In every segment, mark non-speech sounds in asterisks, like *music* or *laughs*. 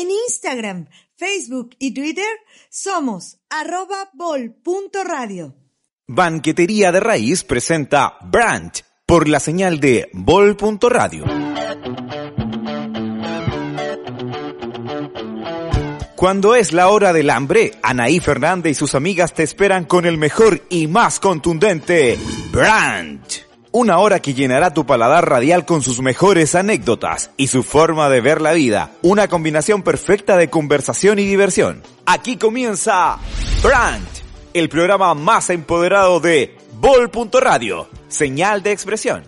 En Instagram, Facebook y Twitter somos arroba bol.radio. Banquetería de Raíz presenta Branch por la señal de bol.radio. Cuando es la hora del hambre, Anaí Fernández y sus amigas te esperan con el mejor y más contundente Branch. Una hora que llenará tu paladar radial con sus mejores anécdotas y su forma de ver la vida. Una combinación perfecta de conversación y diversión. Aquí comienza Branch, el programa más empoderado de Bol.radio, señal de expresión.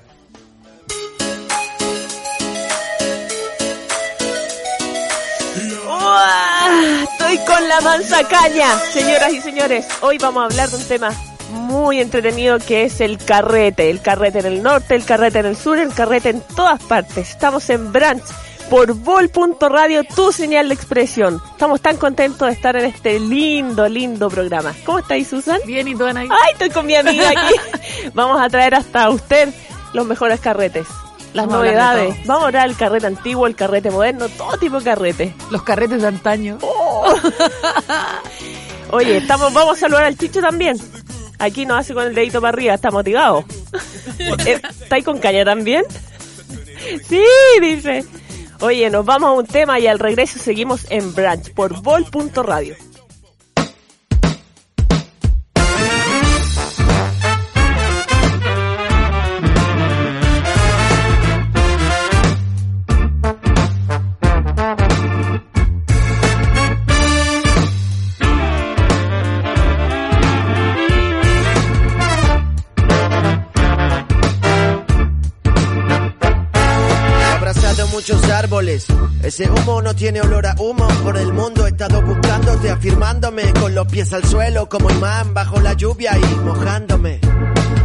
Estoy con la mansa caña, señoras y señores. Hoy vamos a hablar de un tema muy entretenido que es el carrete. El carrete en el norte, el carrete en el sur, el carrete en todas partes. Estamos en Branch por vol.radio, tu señal de expresión. Estamos tan contentos de estar en este lindo, lindo programa. ¿Cómo estáis, Susan? Bien, ¿y tú, Ana? Ay, estoy con mi amiga aquí. *laughs* Vamos a traer hasta usted los mejores carretes. Las Vamos a novedades. todo. Vamos a hablar del carrete antiguo, el carrete moderno, todo tipo de carrete. Los carretes de antaño. *laughs* Oye, estamos, vamos a saludar al Chicho también. Aquí nos hace con el dedito para arriba, está motivado. *laughs* Eh, ¿Está ahí con caña también? Sí, dice. Oye, nos vamos a un tema y al regreso seguimos en Branch por vol.radio. árboles. Ese humo no tiene olor a humo. Por el mundo he estado buscándote, afirmándome con los pies al suelo como imán bajo la lluvia y mojándome.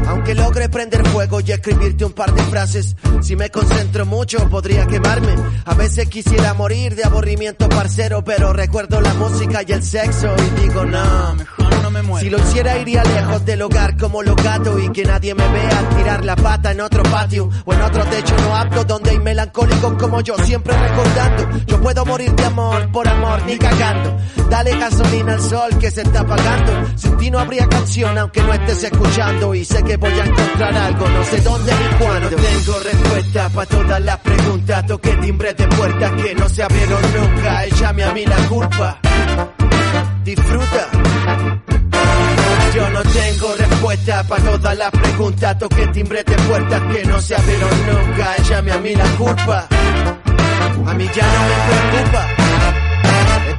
Aunque logre prender fuego y escribirte un par de frases, si me concentro mucho podría quemarme. A veces quisiera morir de aburrimiento parcero, pero recuerdo la música y el sexo y digo no, mejor no me muero. Si lo hiciera iría lejos del hogar como los gatos y que nadie me vea tirar la pata en otro patio o en otro techo no apto donde hay melancólicos como yo siempre recordando. Yo puedo morir de amor por amor ni cagando. Dale gasolina al sol que se está apagando. Sin ti no habría canción aunque no estés escuchando y sé que voy a encontrar algo, no sé dónde ni cuándo. No tengo respuesta para todas las preguntas. Toqué timbre de puertas que no se abrieron nunca. Échame a mí la culpa. Disfruta. Yo no tengo respuesta para todas las preguntas. Toqué timbre de puertas que no se abrieron nunca. Échame a mí la culpa. A mí ya no me preocupa.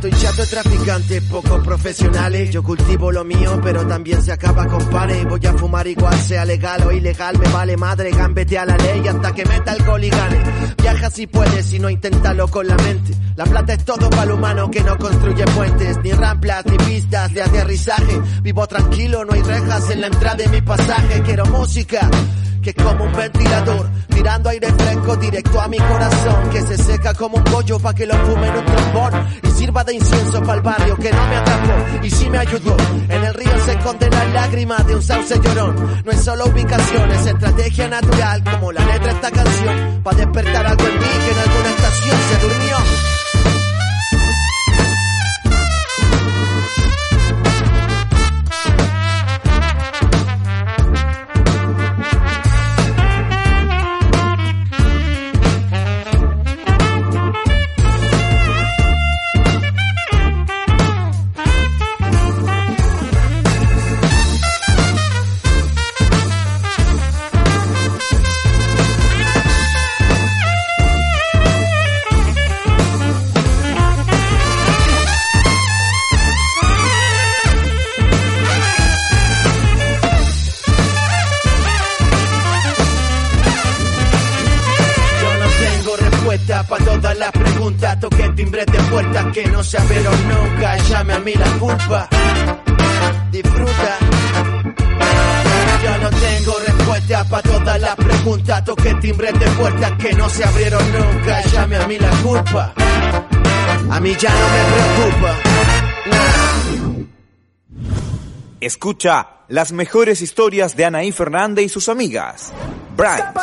Estoy chato de traficantes poco profesionales. Yo cultivo lo mío, pero también se acaba con panes. Voy a fumar igual, sea legal o ilegal. Me vale madre, gambete a la ley hasta que meta alcohol y gane. Viaja si puedes, si no inténtalo con la mente. La plata es todo para el humano que no construye puentes, ni ramplas, ni pistas de aterrizaje. Vivo tranquilo, no hay rejas en la entrada de mi pasaje. Quiero música que como un ventilador, tirando aire fresco directo a mi corazón, que se seca como un pollo pa' que lo fume en un trombón y sirva de incienso para el barrio que no me atrapó y sí me ayudó. En el río se esconde la lágrima de un sauce llorón. No es solo ubicación, es estrategia natural, como la letra de esta canción, para despertar algo Escucha las mejores historias de Anaí Fernández y sus amigas. Brand.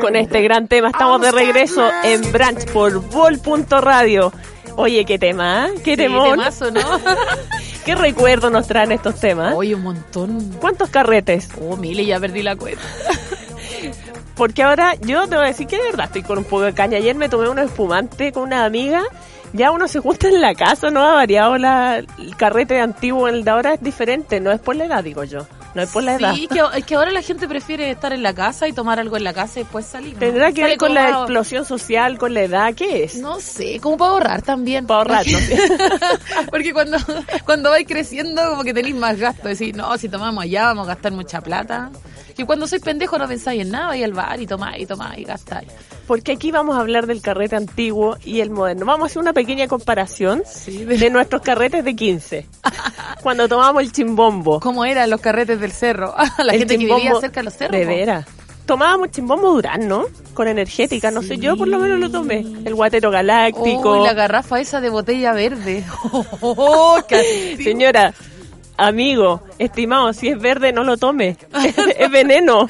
Con este gran tema estamos de regreso en Branch por Vol.radio. Oye, qué tema, ¿eh? qué Sí, temón. temazo, ¿no? *laughs* ¿Qué recuerdo nos traen estos temas? Oye, un montón. ¿Cuántos carretes? Oh, mil y ya perdí la cuenta. *laughs* Porque ahora yo te voy a decir que de verdad estoy con un poco de caña. Ayer me tomé un espumante con una amiga. Ya uno se junta en la casa, no ha variado la, el carrete antiguo, el de ahora es diferente. No es por la edad, digo yo. No es por la edad. Sí, que, es que ahora la gente prefiere estar en la casa y tomar algo en la casa y después salir. ¿no? ¿Tendrá que Sale ver con la para- explosión social, con la edad? ¿Qué es? No sé, como para ahorrar también. Para ahorrar, ¿no? *laughs* Porque cuando, cuando vais creciendo, como que tenéis más gasto. Decís, no, si tomamos allá vamos a gastar mucha plata. Que cuando soy pendejo no pensáis en nada, vais al bar y tomáis, y tomáis y gastáis. Porque aquí vamos a hablar del carrete antiguo y el moderno. Vamos a hacer una pequeña comparación Sí, de nuestros carretes de 15. *laughs* Cuando tomábamos el chimbombo. ¿Cómo eran los carretes del cerro? *laughs* la El gente que vivía cerca de los cerros. De veras. Tomábamos chimbombo Durán, ¿no? Con energética, no sé, yo por lo menos lo tomé. El guatero galáctico. Uy, la garrafa esa de botella verde. *laughs* Oh. Señora, amigo, estimado, si es verde no lo tome. *laughs* es veneno.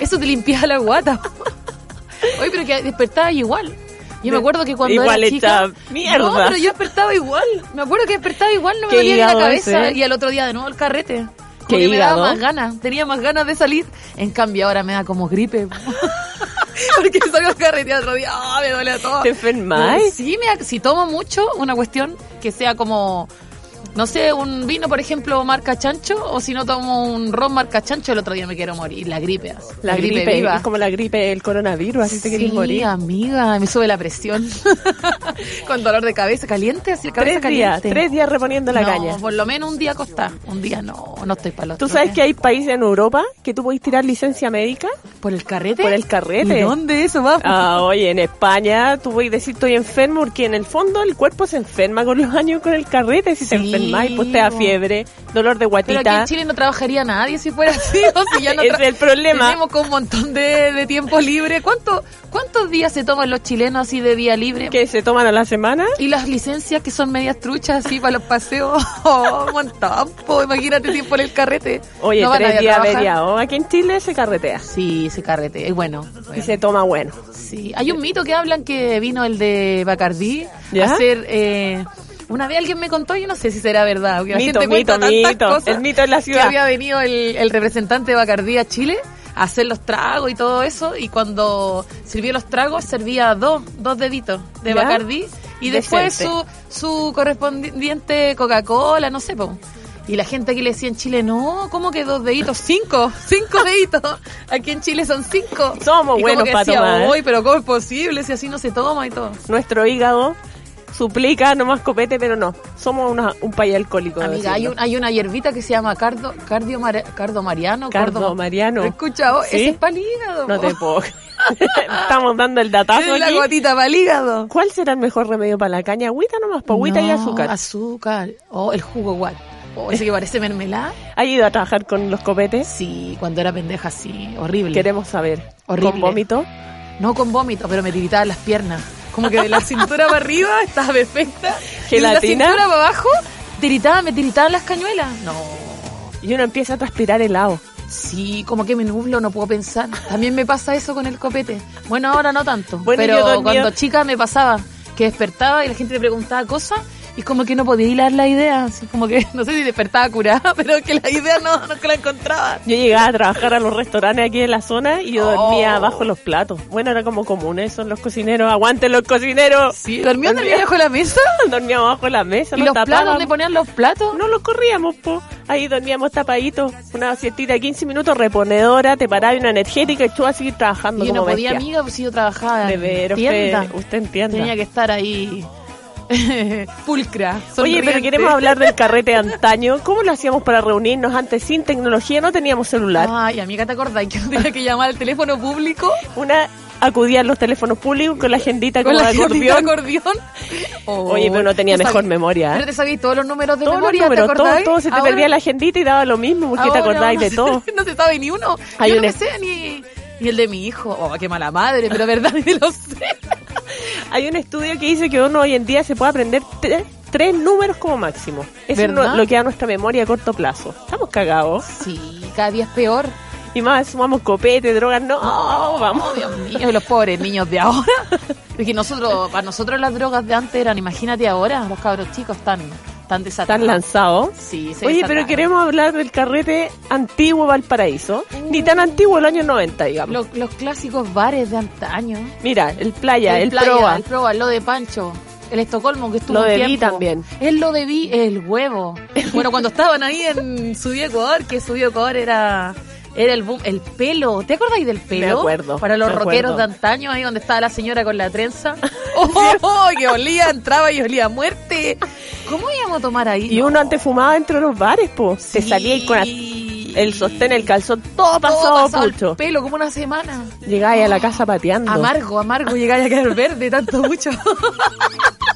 Eso, te limpiaba la guata. Oye, pero que despertaba igual. Yo me acuerdo que cuando Igual era chica... mierda. No, pero yo despertaba igual. Me acuerdo que despertaba igual, no me dolía ni la cabeza. ese. Y al otro día de nuevo el carrete. Como que me daba más ganas. Tenía más ganas de salir. En cambio ahora me da como gripe. *laughs* Porque salgo a carretear otro día. ¡Ah, me duele todo! ¿Te enfermáis? Sí, me, si tomo mucho, una cuestión que sea como... No sé, un vino, por ejemplo, marca chancho, o si no tomo un ron marca chancho, el otro día me quiero morir. La gripe. así. La, gripe, viva. es como la gripe, el coronavirus, así te querés Sí, morir. amiga, me sube la presión. *laughs* Con dolor de cabeza caliente, así cabeza Tres días, caliente. tres días reponiendo la no, caña. por lo menos un día acostar. Un día no, no estoy para los ¿Tú sabes que hay países en Europa que tú podés tirar licencia médica? ¿Por el carrete? Por el carrete. ¿Y dónde eso va? Ah, oye, en España tú puedes decir estoy enfermo porque en el fondo el cuerpo se enferma con los años con el carrete. Si te Sí, enfermáis, pues te da fiebre, dolor de Pero aquí guatita. en Chile no trabajaría nadie si fuera así. O *laughs* si ya *laughs* no es el problema. Tenemos con un montón de, de tiempo libre. ¿Cuánto, ¿Cuántos días se toman los chilenos así de día libre? que se toman a la semana. Y las licencias que son medias truchas así para los paseos. *laughs* Oh, un montón, po. Imagínate tiempo en el carrete. Oye, No tres días averiados. Aquí en Chile se carretea Sí, ese carrete. Es bueno. y se toma bueno. Sí, hay un mito que hablan que vino el de Bacardí ¿Ya? a hacer... Eh, una vez alguien me contó, yo no sé si será verdad, porque la Mito, gente cuenta mito, tantas mito. cosas, El mito en la Que ciudad. había venido el, el representante de Bacardí a Chile a hacer los tragos y todo eso, y cuando sirvió los tragos servía dos, dos deditos de ¿Ya? Bacardí, y después su, su correspondiente Coca-Cola, no sé, po. Y la gente aquí le decía en Chile, no, ¿cómo que dos deditos? Cinco, cinco *laughs* deditos. Aquí en Chile son cinco. Somos Y buenos que para tomar. "Uy, pero ¿cómo es posible si así no se toma y todo? Nuestro hígado suplica nomás copete, pero no. Somos una- un país alcohólico. Amiga, hay, un, hay una hierbita que se llama cardo, cardio mar- cardo mariano. Cardo mariano. ¿Sí? Ese es para el hígado. No po. te puedo. *laughs* Estamos dando el datazo Es la aquí. gotita para el hígado. ¿Cuál será el mejor remedio para la caña? Agüita nomás, pa' agüita y No, azúcar. Azúcar. Oh, el jugo guat. Oh, ese que parece mermelada. *laughs* ¿Has ido a trabajar con los copetes? Sí, cuando era pendeja, sí. Horrible. Queremos saber. Horrible. ¿Con vómito? No con vómito, pero me tiritaban las piernas. Como que de la cintura para arriba estaba perfecta. Y de la ¿Gelatina? cintura para abajo, tiritaba, me tiritaban las cañuelas. No. Y uno empieza a transpirar helado. Sí, como que me nublo, no puedo pensar. También me pasa eso con el copete. Bueno, ahora no tanto. Bueno, pero cuando chica me pasaba que despertaba y la gente me preguntaba cosas y como que no podía hilar la idea. Así como que, *laughs* no sé si despertaba curada, *laughs* pero que la idea no, no que la encontraba. Yo llegaba a trabajar a los restaurantes aquí en la zona y yo dormía Oh. abajo los platos. Bueno, era como común eso los cocineros. ¡Aguanten los cocineros! Sí, dormía donde Dormía- debajo de la mesa. *laughs* Dormíamos abajo de la mesa, ¿Y los platos? ¿Dónde ponían los platos? No los corríamos, po. Ahí dormíamos tapaditos. Una siestita de 15 minutos, reponedora, te paraba una energética y tú a seguir trabajando Y yo no como podía, bestia. amiga, pues si yo trabajaba De tienda. usted, usted entienda. Tenía que estar ahí *laughs* pulcra. Oye, pero queremos hablar del carrete de antaño. ¿Cómo lo hacíamos para reunirnos antes sin tecnología? No teníamos celular. Ay, amiga, ¿te acordás que tenía que llamar al teléfono público? Una acudía a los teléfonos públicos con la agendita Con como la de acordeón. Oye, pero no tenía ¿Tú mejor sabí- memoria, ¿eh? Pero te sabías todos los números de Todos los memoria, números, ¿te todo, se te Ahora- perdía la agendita y daba lo mismo porque te acordáis de todo. *laughs* No se sabe ni uno. Hay Yo un no me sé ni, ni el de mi hijo. Oh, qué mala madre, pero verdad *laughs* ni lo sé. *laughs* Hay un estudio que dice que uno hoy en día se puede aprender tre- tres números como máximo. Eso es ¿Verdad? no- lo que da nuestra memoria a corto plazo. Estamos cagados. Sí, cada día es peor. Y más sumamos copete, drogas, no, vamos. Oh, Dios mío, los pobres niños de ahora. *laughs* Porque nosotros, para nosotros las drogas de antes eran, imagínate ahora, los cabros chicos están, están desatados. Están lanzados. Sí, se Oye, pero queremos hablar del carrete antiguo Valparaíso. Ni tan antiguo, el año 90, digamos. Los, los clásicos bares de antaño. Mira, el playa, el, playa, proa. El proa, lo de Pancho. El Estocolmo que estuvo Lo de Vi también. Es lo de Vi, el huevo. Bueno, cuando estaban ahí en Subí Ecuador, que Subí Ecuador era... Era el boom, el pelo. ¿Te acordáis del pelo? Me acuerdo, Para los rockeros acuerdo. de antaño, ahí donde estaba la señora con la trenza. *laughs* ¡Oh, oh, que olía! Entraba y olía a muerte. ¿Cómo íbamos a tomar ahí? Y No. uno antes fumaba dentro de los bares, po. Te Sí. salía ahí con la- el sostén, el calzón, todo pasado, Todo pasado el pelo como una semana. Llegáis a la casa *gasps* pateando. Amargo, amargo, llegáis a quedar verde, tanto mucho. *laughs*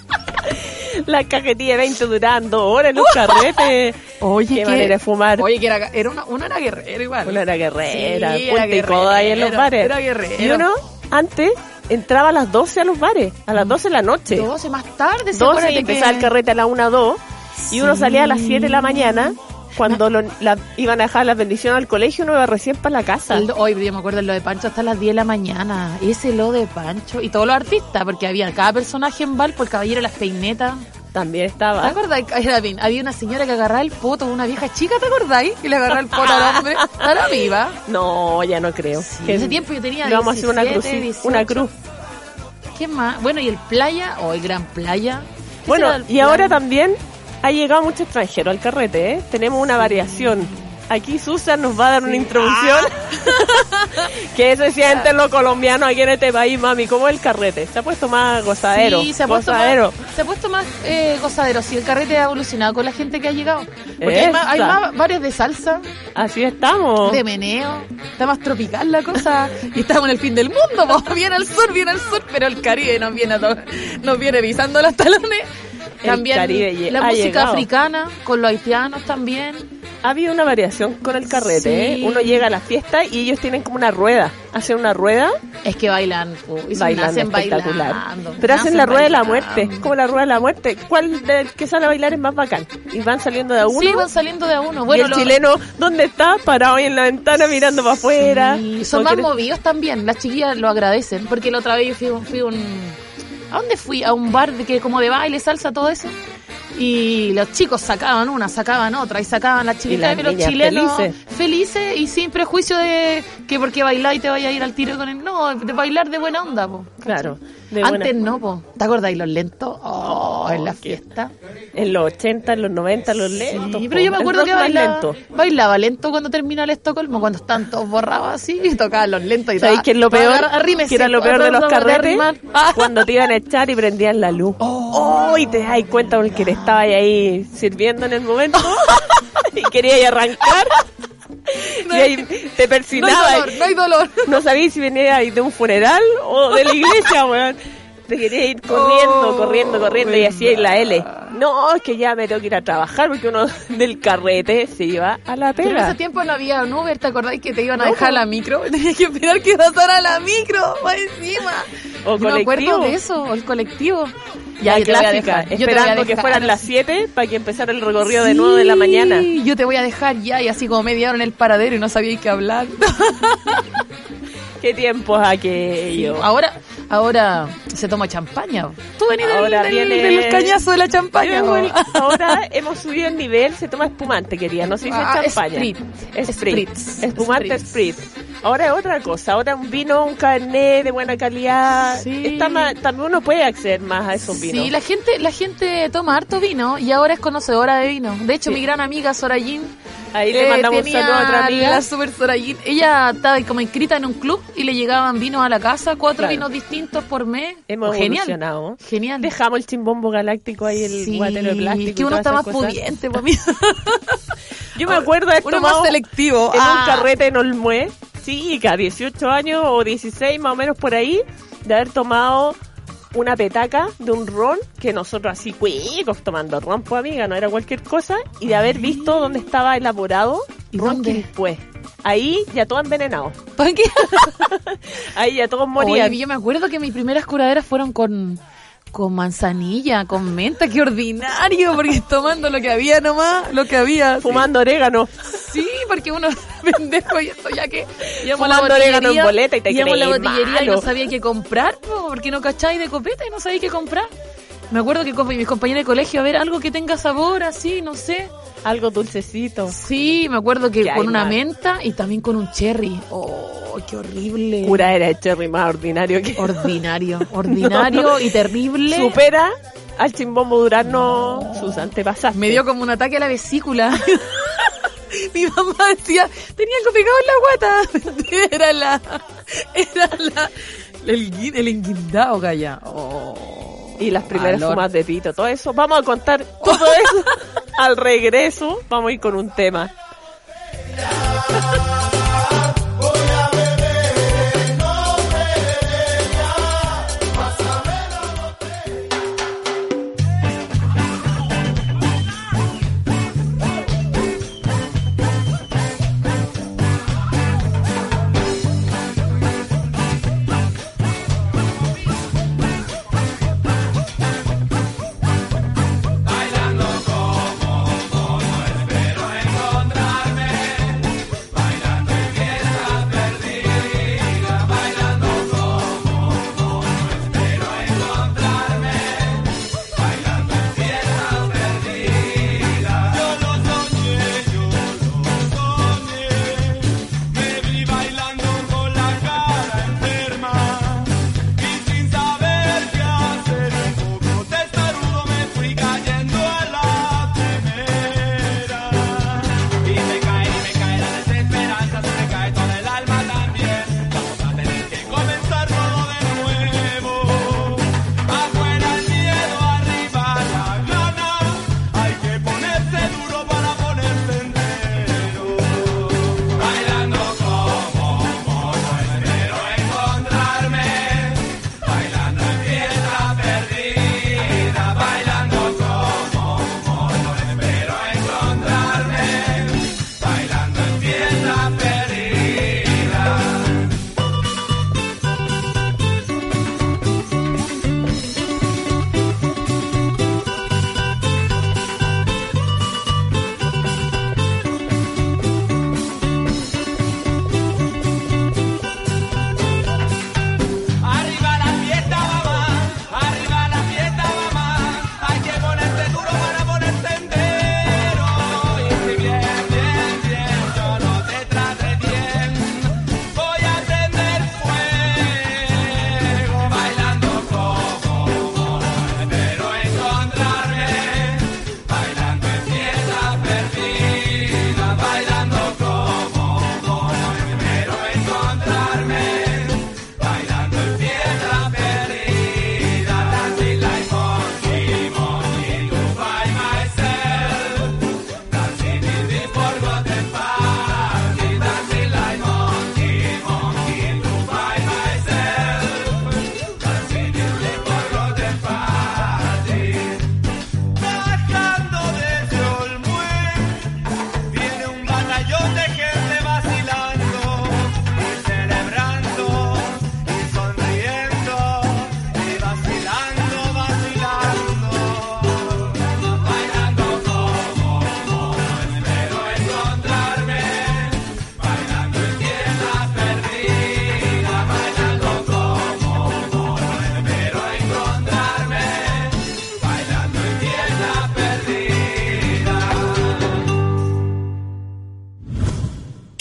La cajetilla de 20 durando horas en un carrete. *laughs* Oye, Qué que- manera de fumar. Oye, que era, era una, uno era guerrero igual. Uno era guerrera, Sí, punta y coda ahí en los bares. era guerrero. Y uno, antes, entraba a las 12 a los bares, a las 12 de la noche. 12 más tarde, se 12 acuérdate y empezaba que- el carrete a la 1 2 y uno Sí. salía a las 7 de la mañana cuando lo- la- iban a dejar las bendiciones al colegio uno iba recién para la casa. Hoy yo me acuerdo el lo de Pancho hasta las 10 de la mañana. Ese lo de Pancho. Y todos los artistas, porque había cada personaje en Valpo, el caballero de las peinetas. También ¿Te estaba. Era bien, Había una señora que agarraba el poto una vieja chica, ¿te acordáis? Que le agarraba el poto al hombre. Ahora viva. No, ya no creo. En ese tiempo yo tenía Le vamos a hacer una 17, cruz, 18. una cruz. ¿Qué más? Bueno, y el playa, o el gran playa. ¿Qué Bueno, y playa? ahora también ha llegado mucho extranjero al carrete, ¿eh? Tenemos una variación. Aquí Susan nos va a dar una introducción. *laughs* ¿Qué se siente en lo colombiano aquí en este país, mami? ¿Cómo es el carrete? Se ha puesto más gozadero. Sí, se ha puesto gozadero. más, se ha puesto más eh, gozadero. Sí, el carrete ha evolucionado con la gente que ha llegado. Porque hay, más, hay más varios de salsa, Así estamos. de meneo. Está más tropical la cosa. Y estamos en el fin del mundo. po. *laughs* Viene al sur, viene al sur, pero el Caribe nos viene, a nos viene pisando los talones. También Caribe la música llegado. africana, con los haitianos también. Ha habido una variación con el carrete, Sí. ¿eh? Uno llega a la fiesta y ellos tienen como una rueda. Hacen una rueda, Es que bailan, y bailan nacen espectacular. bailando, Pero hacen la rueda de la muerte, como la rueda de la muerte. ¿Cuál del que sale a bailar es más bacán? Y van saliendo de a uno. Sí, van saliendo de a uno. y Bueno, el lo- chileno, ¿dónde está? Parado ahí en la ventana mirando para afuera. Sí, son más movidos también. Las chiquillas lo agradecen. Porque la otra vez yo fui, fui un. ¿A dónde fui? A un bar de que como de baile, salsa, todo eso. Y los chicos sacaban una, sacaban otra, y sacaban las chiquitas. las y los chilenos felices. felices y sin prejuicio de que porque bailáis te vaya a ir al tiro con él. No, de bailar de buena onda, po. Claro. De Antes no, po. ¿Te acordáis los lentos? Oh, en la fiesta. En los 80, en los 90, los lentos. Sí, pero yo me acuerdo que bailaba lento. bailaba lento cuando termina el Estocolmo, cuando están todos borrados así, y tocaban los lentos y ¿Sabéis qué es lo peor? Arrímese, que era lo peor de los carretes. Ah. *laughs* cuando te iban a echar y prendían la luz. Oh, y te das cuenta porque le estaba ahí sirviendo en el momento *laughs* *laughs* y quería ir a arrancar. y ahí te No hay persinaba. dolor, no hay dolor. No sabías si venía de un funeral o de la iglesia, weón. Te quería ir corriendo, Oh, corriendo, corriendo y así en la L. No, es que ya me tengo que ir a trabajar porque uno *laughs* del carrete se iba a la Pero en ese pega. tiempo no había un Uber, ¿te acordáis que te iban a No, dejar la micro? *laughs* Tenías que esperar que pasara la micro, más encima. O Yo me acuerdo colectivo. de eso, o el colectivo. Ya, yo te voy a clásica, esperando que fueran las 7 para que empezara el recorrido de nuevo de la mañana. Sí, Yo te voy a dejar ya, y así como media hora en el paradero y no sabía qué hablar. *laughs* Qué tiempos aquello. Ahora, ahora se toma champaña. Tú venís del, Ahora del- viene- del cañazo de la champaña. Ahora hemos subido el nivel, se toma espumante, quería, no se dice Ah, champaña. Sprit. Sprit. Spritz. Espumante Spritz. Sprit. Ahora es otra cosa, ahora un vino, un carnet de buena calidad. Sí. Está más, también uno puede acceder más a esos vinos. Sí, la gente, la gente toma harto vino y ahora es conocedora de vino. De hecho, Sí. mi gran amiga Sorayín. Ahí le mandamos un saludo a otra amiga. La super Sorayín. Ella estaba como inscrita en un club y le llegaban vinos a la casa, cuatro Claro. vinos distintos por mes. Hemos Genial. Genial. Dejamos el chimbombo galáctico ahí, el Sí, guatero de plástico. que y uno está más cosas. pudiente, por mí. *laughs* Yo me acuerdo de haber *laughs* Uno más selectivo. en Ah. un carrete en Olmué, sí, que a 18 años o 16 más o menos por ahí, de haber tomado una petaca de un ron que nosotros así cuicos tomando ron, pues amiga, no era cualquier cosa, y de haber visto dónde estaba elaborado ¿Y ron dónde? Quilpué. Ahí ya todo envenenado. ¿Para qué? *laughs* Ahí ya todos morían. Oye, yo me acuerdo que mis primeras curaderas fueron con con manzanilla, con menta, qué ordinario, porque tomando lo que había nomás, lo que había. Fumando orégano. Sí, porque uno *laughs* pendejo y esto ya que íbamos Fumando orégano en boleta y te a la creí botillería y no sabía qué comprar, po, porque no cacháis de copeta y no sabía qué comprar. Me acuerdo que con mis compañeros de colegio, a ver, algo que tenga sabor así, no sé. Algo dulcecito. Sí, me acuerdo que con una menta y también con un cherry. Oh, qué horrible. Pura era el cherry más ordinario que Ordinario, *laughs* ordinario No, no. y terrible. supera al chimbombo durano sus antepasados. Me dio como un ataque a la vesícula. *laughs* Mi mamá decía, tenía algo pegado en la guata. *laughs* Era la, era la, el, el enguindado, calla. Oh, Y las primeras valor. fumas de pito, todo eso. Vamos a contar todo eso al regreso. Vamos a ir con un tema.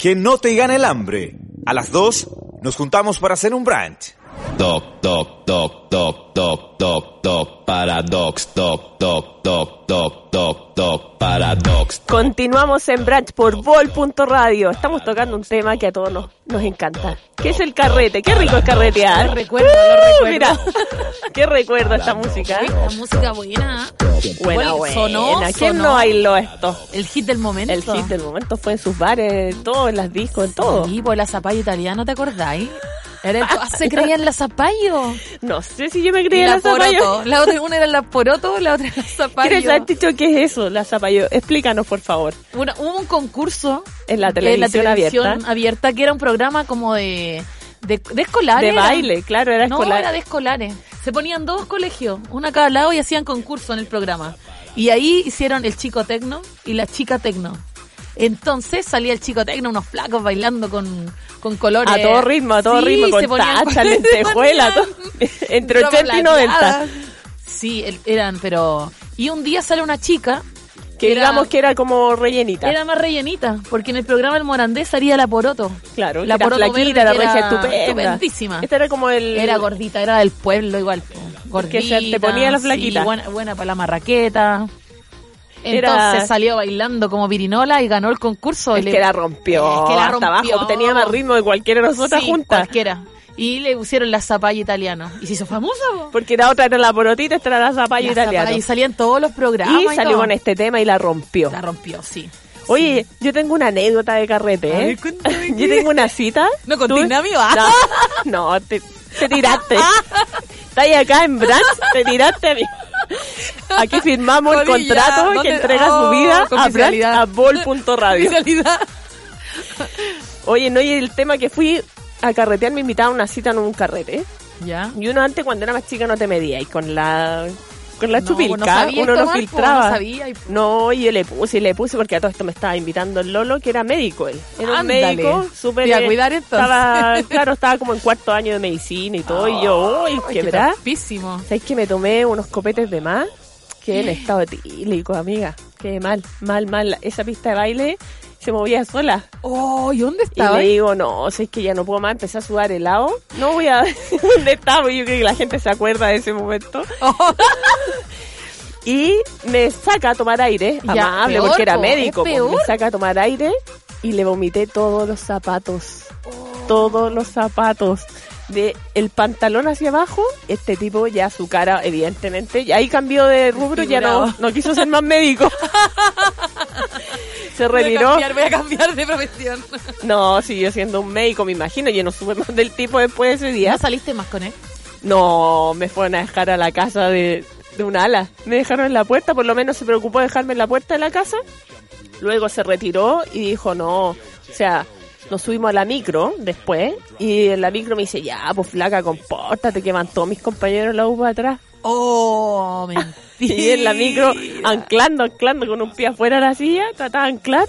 Que no te gane el hambre. A las 2 nos juntamos para hacer un brunch. Doc, doc, doc, doc, doc, doc, doc, paradox, doc, doc, doc, doc, doc, doc, paradox. Continuamos en Branch por Vol.radio. Estamos tocando un tema que a todos nos, nos encanta. ¿Qué es el carrete? Qué rico es carretear. Recuerdo, lo recuerdo. Mira, qué recuerdo esta música. La música buena. Buena, buena. sonó, ¿Quién no bailó esto? El hit del momento. El hit del momento fue en sus bares, todo, en las discos, en todo. Sí, pues la zapallo italiana, ¿te acordáis? Todas *laughs* se creían la zapallo. No sé si yo me creía la la zapallo. poroto. La otra, una era la poroto, la otra era la *laughs* zapallo. Quiero saber, Ticho, ¿qué es eso, la zapallo? Explícanos, por favor. Una- hubo un concurso En la en televisión, la televisión abierta. abierta, que era un programa como de, de, de escolares. De baile, claro, era no, escolar. era de escolares. Se ponían dos colegios, una a cada lado y hacían concurso en el programa. Y ahí hicieron el chico tecno y la chica tecno. Entonces salía el chico tecno, unos flacos bailando con, con colores. A todo ritmo, a todo Sí, ritmo, con tacha, *laughs* lentejuela, todo. *laughs* entre ropa 80 y 90. plateada. Sí, eran, pero... Y un día sale una chica Que era- digamos que era como rellenita. Era más rellenita, porque en el programa El Morandés salía la Poroto. claro, la Poroto flaquita, la regia estupenda. estupendísima. Esta era como el... Era gordita, era del pueblo igual. Gordita. Que se te ponía la sí, flaquita. buena, buena para la marraqueta. Era- Entonces salió bailando como pirinola y ganó el concurso. Es Le- que la rompió. Es que la hasta rompió. abajo. Tenía más ritmo de cualquiera de nosotras Sí, juntas. cualquiera. Y le pusieron la zapalla italiana. Y se hizo famosa, po. Porque la otra era la porotita, esta era la zapalla La italiana. Y salía en todos los programas. Y salió todo. con este tema y la rompió. La rompió, sí. Oye, yo tengo una anécdota de carrete, ¿eh? cuéntame *laughs* yo tengo una cita. No mío, ah. No, *laughs* no, te, te tiraste. *laughs* Estás ahí acá en Branch, te tiraste a mí. *laughs* Aquí firmamos el contrato que ¿dónde? entrega Oh, su vida a confidencialidad. a bol.radio. Oye, no, y el tema que fui a carretear me invitaron a una cita en un carrete. Ya. Y uno antes cuando era más chica no te medía y con la con la No, chupilca no sabía uno tomar, po, filtraba. no sabía y- No, yo le puse y le puse porque a todo esto me estaba invitando el Lolo que era médico él. Era un Ándale. médico súper a eh, cuidar, entonces. Estaba, claro, estaba como en cuarto año de medicina y todo y yo, *laughs* uy, qué qué verdad. ¿Sabes que me tomé unos copetes de más? Que en *gasps* estado etílico, amiga. Qué mal, mal, mal. Esa pista de baile se movía sola. Oh, ¿y dónde Y estaba? le digo, no, sé que ya no puedo más, empecé a sudar helado. No voy a *laughs* dónde estaba, yo creo que la gente se acuerda de ese momento. Oh. *laughs* Y me saca a tomar aire, Ya, amable, peor, porque era médico. es. Me saca a tomar aire y le vomité todos los zapatos. Todos los zapatos. De el pantalón hacia abajo, este tipo ya su cara, evidentemente, y ahí cambió de rubro, ya no, no quiso ser más médico. *laughs* Se Voy a retiró. cambiar, voy a cambiar de profesión. *laughs* No, siguió siendo un médico, me imagino. Yo no supe más del tipo después de ese día. ¿Ya saliste más con él? No, me fueron a dejar a la casa de, de un ala. Me dejaron en la puerta, por lo menos se preocupó de dejarme en la puerta de la casa. Luego se retiró y dijo, no, o sea, nos subimos a la micro después y en la micro me dice, ya, pues flaca, compórtate, que van todos mis compañeros la U para atrás. Oh, *laughs* mentira. Y en la micro, anclando, anclando con un pie afuera de la silla, trataba de anclar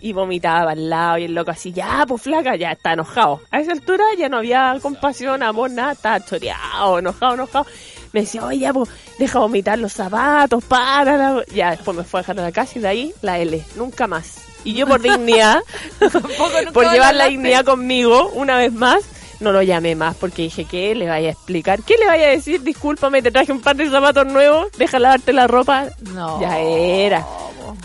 y vomitaba al lado y el loco así, ya, pues flaca, ya está enojado. A esa altura ya no había compasión, amor, nada, estaba choreado, enojado, enojado. Me decía, oye, ya, pues, deja vomitar los zapatos, para. la-". Ya, después me fue a dejar a la casa y de ahí la L, nunca más. Y yo por dignidad, *laughs* por llevar le la dignidad conmigo, una vez más, no lo llamé más porque dije, ¿qué le vaya a explicar? ¿Qué le vaya a decir? Discúlpame, te traje un par de zapatos nuevos, deja lavarte la ropa. No. Ya era,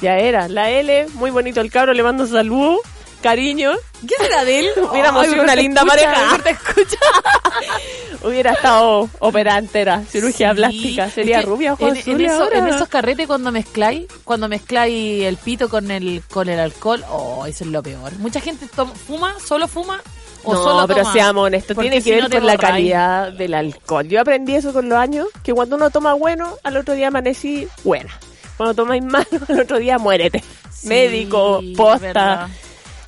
ya era. La L, muy bonito el cabro, le mando saludos, cariño. ¿Qué será de él? *laughs* Hubiéramos sido una linda escucha, pareja. te escucha. *laughs* Hubiera estado operante, era cirugía Sí, plástica. Sería es que rubia, ojos en, en, eso- esos carretes cuando mezcláis, cuando mezcláis el pito con el con el alcohol, oh, eso es lo peor. Mucha gente toma- fuma, solo fuma o no, solo pero toma. seamos honestos, Porque tiene si que ver no con la calidad del alcohol. Yo aprendí eso con los años, que cuando uno toma bueno, al otro día amanecí buena. Cuando tomáis *laughs* malo, al otro día muérete. Sí, Médico, posta. verdad.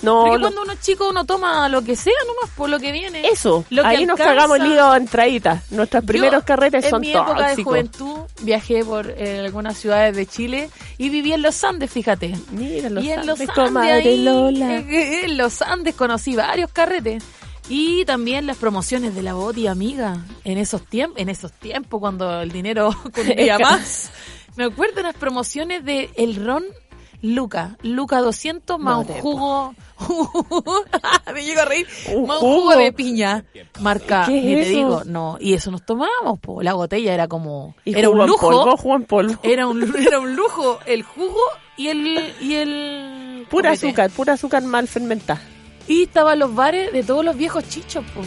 No, Porque lo- cuando uno es chico uno toma lo que sea nomás por lo que viene. eso. Lo que Ahí nos cagamos el hígado a entraditas. Nuestros primeros Yo, carretes en son mi época de tóxicos. juventud viajé por eh, algunas ciudades de Chile y viví en los Andes, fíjate. Mira, los y en los Andes, Andes, comadre ahí, Lola. eh, en los Andes conocí varios carretes. Y también las promociones de la Boti Amiga en esos tiempos, en esos tiempos cuando el dinero *laughs* *laughs* cundía más. Me acuerdo de las promociones de el ron Luca, Luca 200 más No un jugo, *laughs* me llego a reír, ¿Un más un jugo jugo? de piña, marca, ¿Qué es ni te eso? digo, no, y eso nos tomábamos, po. la botella era como, Y era jugo un lujo, polvo, jugo en polvo. era un, *laughs* era un lujo el jugo y el, y el Pura azúcar, pura azúcar mal fermentada. Y estaban los bares de todos los viejos chichos, po.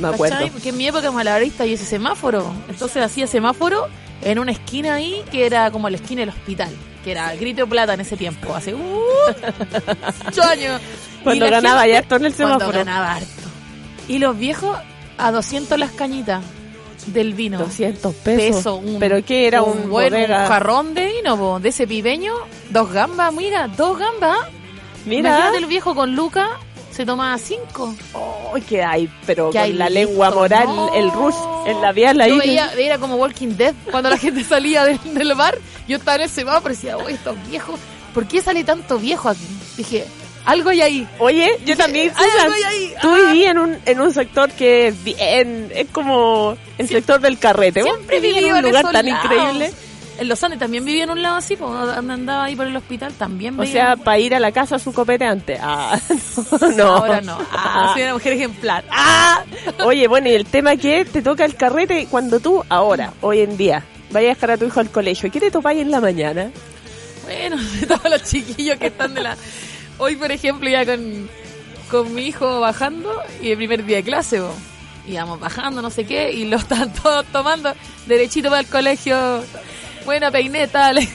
Me acuerdo. ¿Cachai? Porque en mi época malabarista y ese semáforo. Entonces hacía semáforo en una esquina ahí que era como la esquina del hospital. Que era Grito Plata en ese tiempo, hace uh, *laughs* años. Cuando ganaba gente- ya harto en el Cuando semáforo. ganaba harto. Y los viejos a 200 las cañitas del vino. 200 pesos. Peso, un- ¿Pero qué era? Un, buen un jarrón de vino, po, de ese pibeño, dos gambas, mira, dos gambas. Mira, Imagínate el viejo con Luca, se tomaba cinco. Ay, ¿qué hay? Pero ¿Qué con hay la listo? lengua moral, No. el rush, el labial ahí. Yo veía, era como Walking Dead. Cuando la gente *laughs* salía del, del bar, yo estaba en ese bar, pero decía, oye, estos viejos, ¿por qué sale tanto viejo aquí? Dije, algo hay ahí. Oye, yo también, Susan, tú ah. vivías en un, en un sector que es bien, es como el sector del carrete. Siempre viví en un lugar tan lados. increíble. En Los Andes también vivía en un lado así, pues andaba ahí por el hospital, también O sea, para ir a la casa su copete antes. Ah, *laughs* no, no. ahora no. Ah, soy una mujer ejemplar. Ah, Oye, bueno, y el tema que te toca el carrete cuando tú, ahora, hoy en día, vayas a dejar a tu hijo al colegio. ¿Qué te topáis en la mañana? Bueno, *laughs* de todos los chiquillos que están de la... Hoy, por ejemplo, ya con, con mi hijo bajando y el primer día de clase, bo. íbamos bajando, no sé qué, y lo *laughs* están todos tomando derechito para el colegio. Buena peineta. le-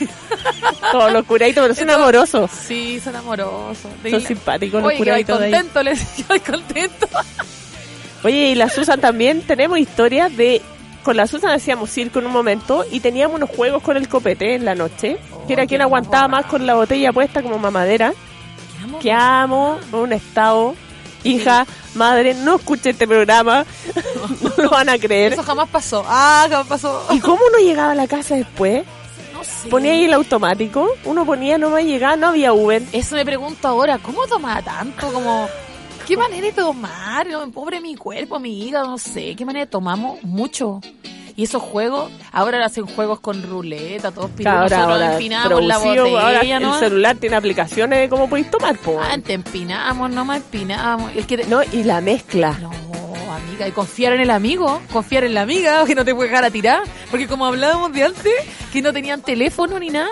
*laughs* Todos los curaditos, pero son amorosos. Sí, son amorosos. Son simpáticos los Oye, curaditos contento, les *laughs* yo contento. Oye, y la Susan también tenemos historias de... Con la Susan hacíamos circo en un momento y teníamos unos juegos con el copete en la noche, que era qué quien aguantaba más con la botella puesta como mamadera. Que amo, un estado. Hija, madre, no escuche este programa, *laughs* no lo van a creer. Eso jamás pasó. Ah, jamás pasó. ¿Y cómo uno llegaba a la casa después? No sé. Ponía ahí el automático, uno ponía, no me llegaba, no había Uber. Eso me pregunto ahora, ¿cómo tomaba tanto? Como, ¿qué manera de tomar? Pobre mi cuerpo, mi hígado, no sé, ¿qué manera tomamos? Mucho. Y esos juegos, ahora hacen juegos con ruleta, todos pidiendo, nosotros ahora, empinamos la botella, ahora ¿no? el celular tiene aplicaciones de cómo podéis tomar, po. Antes empinamos, nomás empinamos. El que te- No, y la mezcla. No, amiga, y confiar en el amigo, confiar en la amiga, *laughs* que no te puede dejar a tirar. Porque como hablábamos de antes, que no tenían teléfono ni nada.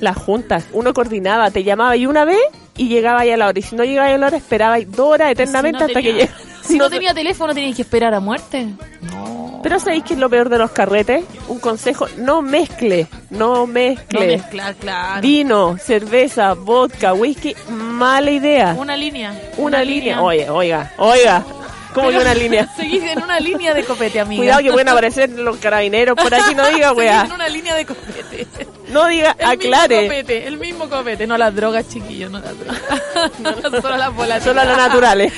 Las juntas, uno coordinaba, te llamaba y una vez y llegaba ahí a la hora. Y si no llegaba a la hora, esperaba ahí dos horas eternamente Si no hasta tenía- que llegara. Si no, No- tenía teléfono, tenías que esperar a muerte. No. Pero ¿sabéis qué es lo peor de los carretes? Un consejo, no mezcle, no No mezcle. mezclar, claro. Vino, cerveza, vodka, whisky, mala idea. Una línea. Una, línea. Oye, oiga, oiga. ¿Cómo que una línea? *laughs* Seguís en una línea de copete, amiga. Cuidado que pueden aparecer los carabineros por aquí, no diga Seguís weá. en una línea de copete. No diga, El mismo aclare. copete, el mismo copete. No las drogas, chiquillos, no las drogas. *laughs* *laughs* Solo las volatiles. Solo lo naturales.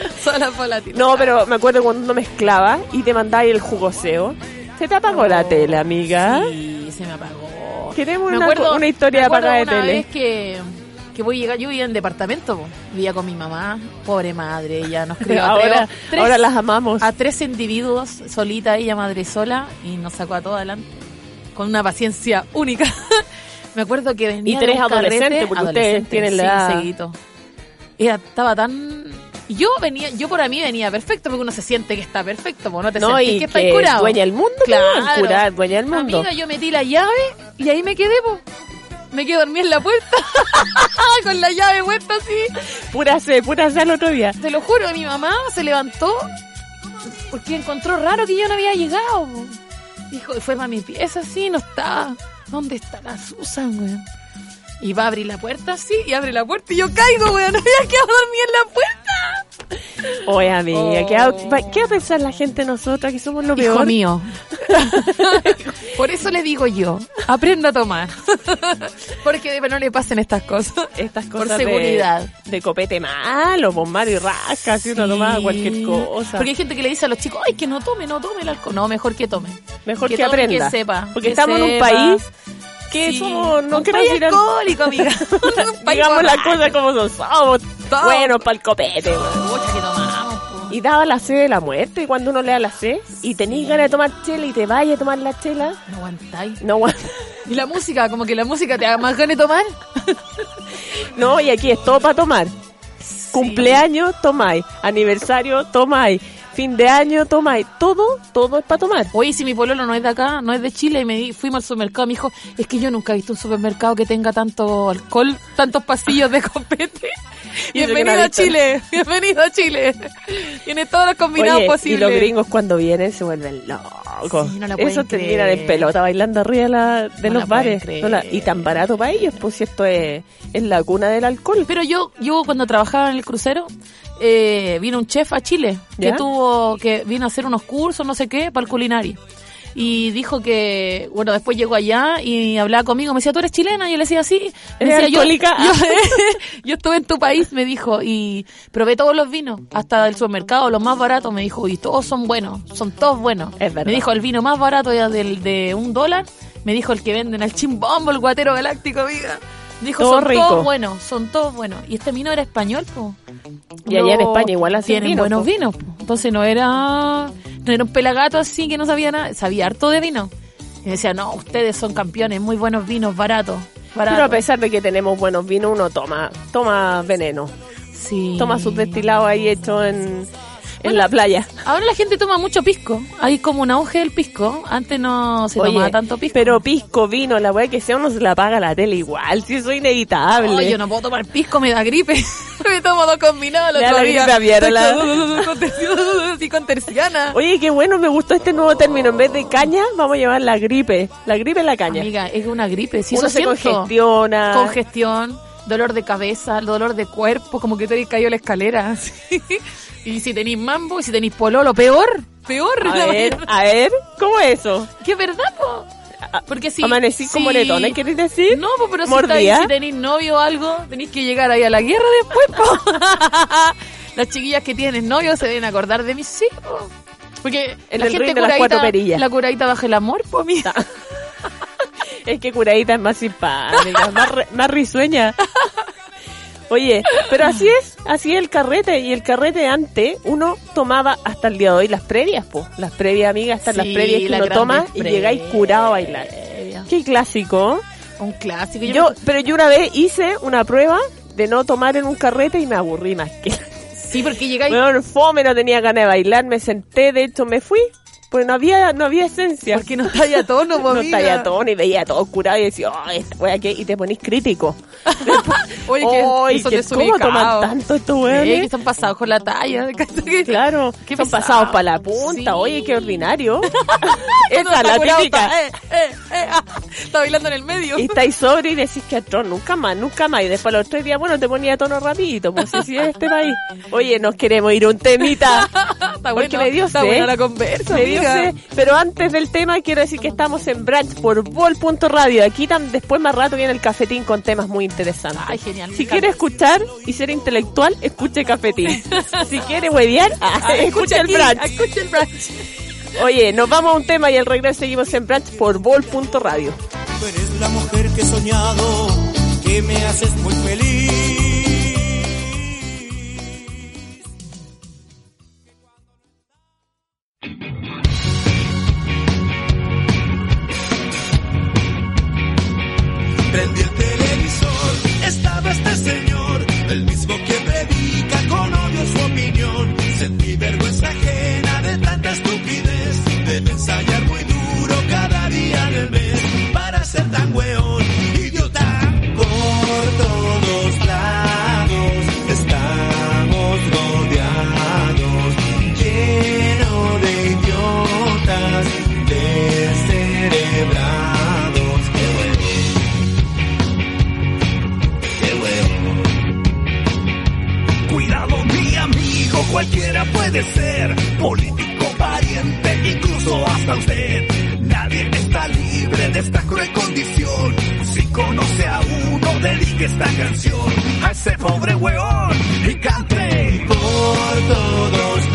*laughs* Solo las volatiles. No, pero me acuerdo cuando uno mezclaba y te mandaba ahí el jugoseo. Se te apagó la tele, amiga. Sí, se me apagó. Queremos Me una, acuerdo- una historia me apagada de una tele. vez que, que voy a llegar, yo vivía en departamento, vivía con mi mamá, pobre madre, ella nos *laughs* crió a ahora, tres- tres- ahora las amamos. a tres individuos, solita ella, madre sola, y nos sacó a todos adelante, con una paciencia única. *laughs* Me acuerdo que venía Y tres adolescentes, porque ustedes adolescentes, tienen la edad. Era, estaba tan... Yo venía, yo por mí venía perfecto, porque uno se siente que está perfecto, porque no te No, sentís y que está que curado. dueña del mundo, Claro. curar, dueña del mundo. Amiga, yo metí la llave y ahí me quedé, po. Me quedé dormida en la puerta. *laughs* Con la llave puesta así. Pura sed, pura sed el otro día. Te lo juro, mi mamá se levantó porque encontró raro que yo no había llegado. po. Dijo, fue para mi pieza, sí, no está. ¿Dónde está la Susan, weón? Y va a abrir la puerta, sí, y abre la puerta y yo caigo, weón. *laughs* No había quedado dormida en la puerta. *laughs* Oye, amiga, Oh. ¿qué, va, qué va a pensar la gente de nosotras que somos lo Hijo peor? mío. *laughs* Por eso le digo yo, aprenda a tomar. Porque no le pasen estas cosas. Estas Por cosas de- seguridad. De, copete malo, bombar y rasca, si uno Sí. tomaba cualquier cosa. Porque hay gente que le dice a los chicos, ay, que no tome, no tome el alcohol. No, mejor que tome. Mejor que, tome, aprenda. Que sepa. Porque que estamos en un sepa. país que Sí. somos, no quiero decir alcohólico, amiga. *laughs* Digamos las cosas como son, somos Todo. buenos para el copete, weón. Pucha, que tomamos, po. Y daba la sed de la muerte, y cuando uno le da la sed, y tenés ganas de tomar chela y te vayas a tomar la chela, No aguantáis. no aguanta. Y la música, como que la música te haga más ganas de tomar. *laughs* No, y aquí es todo para tomar. Cumpleaños, tomáis. Aniversario, tomáis. Fin de año, tomáis. Todo, todo es para tomar. Oye, si mi pololo no es de acá, no es de Chile, y me di- fuimos al supermercado, me dijo, es que yo nunca he visto un supermercado que tenga tanto alcohol, tantos pasillos de copete. *laughs* Y Bienvenido a. Chile, *laughs* bienvenido a Chile. Tiene todos los combinados Oye, y posibles. los gringos cuando vienen se vuelven locos. Sí, no Eso terminan en pelota bailando arriba de, la- de No la los bares. creer. No la- y tan barato para ellos, pues si esto es, es la cuna del alcohol. Pero yo, yo cuando trabajaba en el crucero, eh, vino un chef a Chile que ¿Ya? tuvo, que vino a hacer unos cursos, no sé qué, para el culinario. y dijo que, bueno, después llegó allá y hablaba conmigo, me decía, ¿tú eres chilena? Y yo le decía, sí. Me ¿Eres decía, yo, alcohólica? *laughs* yo, yo estuve en tu país, me dijo, y probé todos los vinos, hasta del supermercado, los más baratos, me dijo, y todos son buenos, son todos buenos. Es verdad. Me dijo, el vino más barato era del, de un dólar, me dijo el que venden al chimbombo, el guatero galáctico, amiga. Dijo, Todo son rico. todos buenos, son todos buenos. Y este vino era español, po. Y allá en España igual hacen tienen vino, buenos po. vinos. po. Entonces no era no era un pelagato así que no sabía nada, sabía harto de vino. Y decía, no, ustedes son campeones, muy buenos vinos, baratos. Pero a pesar de que tenemos buenos vinos, uno toma, toma veneno. Sí. Toma sus destilados ahí hechos en, en la playa. Ahora la gente toma mucho pisco. Hay como un auge del pisco. Antes no se Oye, tomaba tanto pisco. Pero pisco, vino, la weá que sea, uno se la paga la tele igual, si eso es inevitable. Oye, yo no puedo tomar pisco, me da gripe. *laughs* me tomo dos combinados el otro la día. así *laughs* *laughs* con terciana. Oye, qué bueno, me gustó este nuevo término. En vez de caña, vamos a llevar la gripe. La gripe en la caña. Amiga, es una gripe. Si uno eso se siento. congestiona. Congestión, dolor de cabeza, dolor de cuerpo, como que te habéis caído la escalera. así. Y si tenéis mambo, y si tenéis pololo, peor. Peor. a ver, mañana. a ver, ¿cómo es eso? ¿Qué verdad, po? Porque si... Amanecí si- moretones, ¿quieres decir? No, pero si, ¿Mordía? estáis- si tenéis novio o algo, tenéis que llegar ahí a la guerra después, po. *laughs* Las chiquillas que tienen novio se deben acordar de mí, sí, po. Porque El la gente las curadita-. La curadita baja el amor, po, mira. *laughs* Es que curadita es más simpática, más, re- más risueña. *laughs* Oye, pero así es, así es el carrete. Y el carrete antes, uno tomaba hasta el día de hoy las previas, po. Las previas, amigas, están las previas que las uno toma y llegáis curado a bailar. Qué clásico. Un clásico. Yo, pero yo una vez hice una prueba de no tomar en un carrete y me aburrí más que. Sí, porque llegáis... Bueno, fome, no tenía ganas de bailar, me senté, de hecho me fui, pues no había, no había esencia. Porque no está ya tono, *laughs* po, no amiga. estaba todo y veía todo curado y decía, oh, esta wea qué, y te ponís crítico. *laughs* Oye, que son que ¿cómo toman tanto estos Sí, weones? que están pasados con la talla. *laughs* Claro, Qué son pesado. pasados para la punta, Sí. oye, qué ordinario. Esa es la típica. Eh, eh, eh, ah, está bailando en el medio. Y estáis sobre y decís que atroz, nunca más, nunca más. Y después los tres días, bueno, te ponía tono rapidito, pues si es este país. Oye, nos queremos ir un temita. *laughs* está Porque bueno, me dio está buena la conversa, Me dio. Pero antes del tema, quiero decir que estamos en Branch por Vol.radio. Aquí tam- después más rato viene el cafetín con temas muy interesantes. Ay, genial, Si quiere escuchar y ser intelectual, escuche cafetín. *laughs* si quiere huevear, ah, *laughs* escuche el Branch. Escucha el branch. Oye, nos vamos a un tema y al regreso seguimos en Branch por Vol.radio. Tú eres la mujer que he soñado, que me haces muy feliz. Prendí el televisor, estaba este señor, puede ser político, pariente, incluso hasta usted. Nadie está libre de esta cruel condición. Si conoce a uno, dedique esta canción a ese pobre weón y cante. Por todos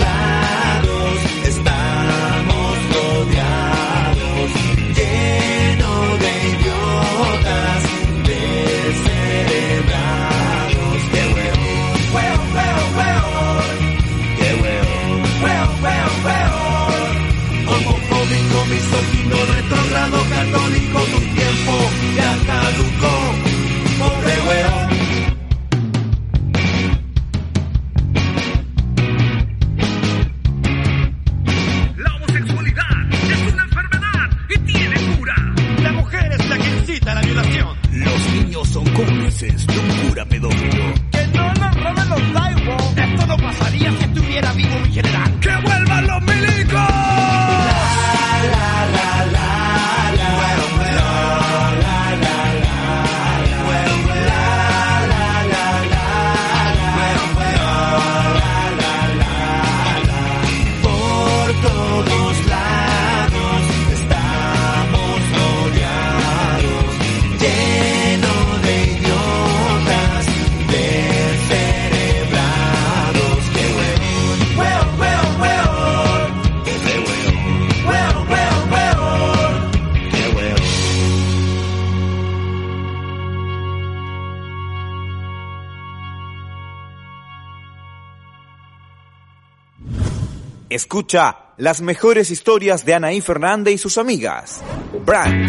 Escucha las mejores historias de Anaí Fernández y sus amigas. Brand.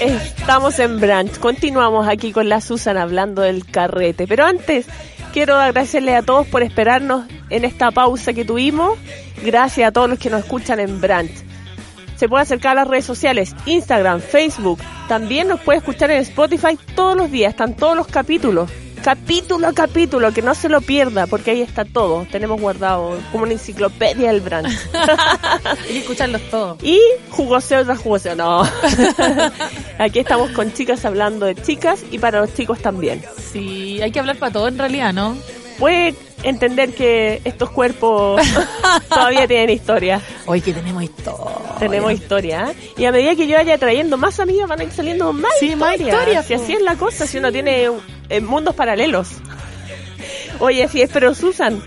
Estamos en Branch. Continuamos aquí con la Susan hablando del carrete. Pero antes, quiero agradecerle a todos por esperarnos en esta pausa que tuvimos. Gracias a todos los que nos escuchan en Branch. Se puede acercar a las redes sociales, Instagram, Facebook. También nos puede escuchar en Spotify todos los días. Están todos los capítulos. Capítulo a capítulo, que no se lo pierda, porque ahí está todo. Tenemos guardado como una enciclopedia del. Hay *laughs* que escucharlos todos. Y jugoseo tras jugoseo, no. *laughs* Aquí estamos con chicas hablando de chicas y para los chicos también. Sí, hay que hablar para todo en realidad, ¿no? Puede entender que estos cuerpos *laughs* todavía tienen historia. Hoy que tenemos historia. Tenemos historia. Y a medida que yo vaya trayendo más amigas, van a ir saliendo más Sí, más historias, Si así es la cosa, si uno tiene eh, mundos paralelos. Oye, sí, pero Susan,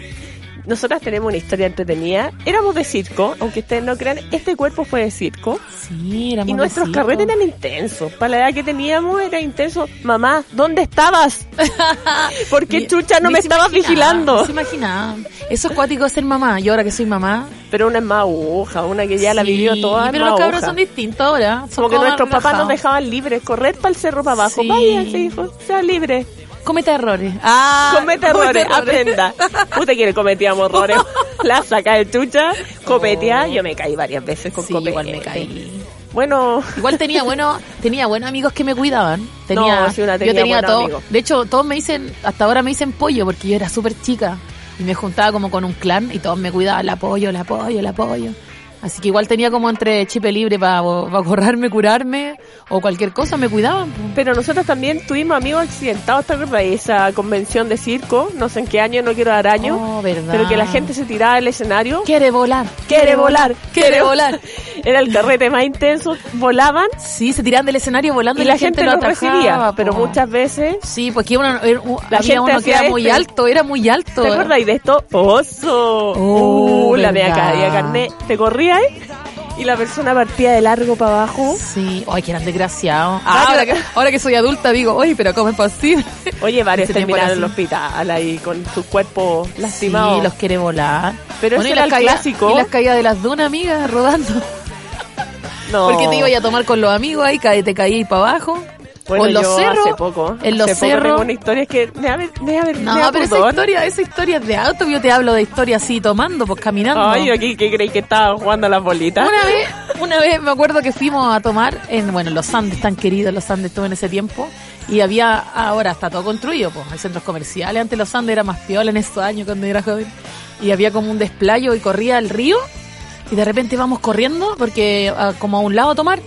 nosotras tenemos una historia entretenida. Éramos de circo, aunque ustedes no crean, este cuerpo fue de circo. Sí, éramos Y nuestros de carretes eran intensos. Para la edad que teníamos era intenso. Mamá, ¿dónde estabas? *laughs* ¿Por qué chucha no me se estabas imaginaba, vigilando? se imaginaba. Eso es cuático ser mamá. Yo ahora que soy mamá. Pero una es más aguja, una que ya la vivió toda. Pero los cabros son distintos ahora. Son Como que nuestros papás nos dejaban libres, correr para el cerro para abajo. Sí. Váyase, hijo, sea libre. Comete errores. Ah, Comete errores, aprenda. Usted quiere cometíamos errores. *laughs* La saca de chucha, cometía. Yo me caí varias veces con Sí, copete. igual me caí. Bueno, Igual tenía bueno, tenía buenos amigos que me cuidaban. Tenía, No, sí, una yo tenía todo. amigos. De hecho, todos me dicen, hasta ahora me dicen pollo porque yo era súper chica y me juntaba como con un clan y todos me cuidaban el apoyo, el apoyo, el apoyo. Así que igual tenía como entre chipe libre para correrme, curarme o cualquier cosa, me cuidaban. pero nosotros también tuvimos amigos accidentados. ¿Te acuerdas de esa convención de circo? No sé en qué año, no quiero dar año. Oh, pero que la gente se tiraba del escenario. Quiere volar. Quiere volar, *laughs* Quiere volar. *laughs* Era el carrete más intenso. Volaban Sí, se tiraban del escenario volando y la gente lo lo atajaba, recibía. Pero muchas veces Sí, porque uno, u- La había gente uno que era muy alto, era muy alto. ¿Te acuerdas de esto? ¡Oso! Oh, uh, la mía verdad. caía carne. Te corría y la persona partía de largo para abajo. Sí, ay, que eran desgraciados. Varios- ahora, que, ahora que soy adulta digo, oye, pero ¿cómo es posible? Oye, varios Ese terminaron en el hospital ahí con sus cuerpos lastimados. Sí, los quiere volar. Pero ese era las el clásico. Y las caídas de las dunas, amigas, rodando. No. Porque te iba a tomar con los amigos ahí, te caí para abajo. Bueno, en los yo cerros. hace poco. En los hace poco cerros. tengo una historia que me da, ver- me No, me pero esa historia, esa historia es de auto. Yo te hablo de historia así tomando, pues caminando. Ay, yo aquí que creí que estaba jugando a las bolitas. Una vez, *laughs* una vez me acuerdo que fuimos a tomar en, bueno, los Andes, tan queridos los Andes estuve en ese tiempo. Y había, ahora está todo construido, pues, hay centros comerciales. Antes los Andes era más piola en estos años cuando yo era joven. Y había como un desplayo y corría el río. Y de repente vamos corriendo, porque ah, como a un lado a tomar.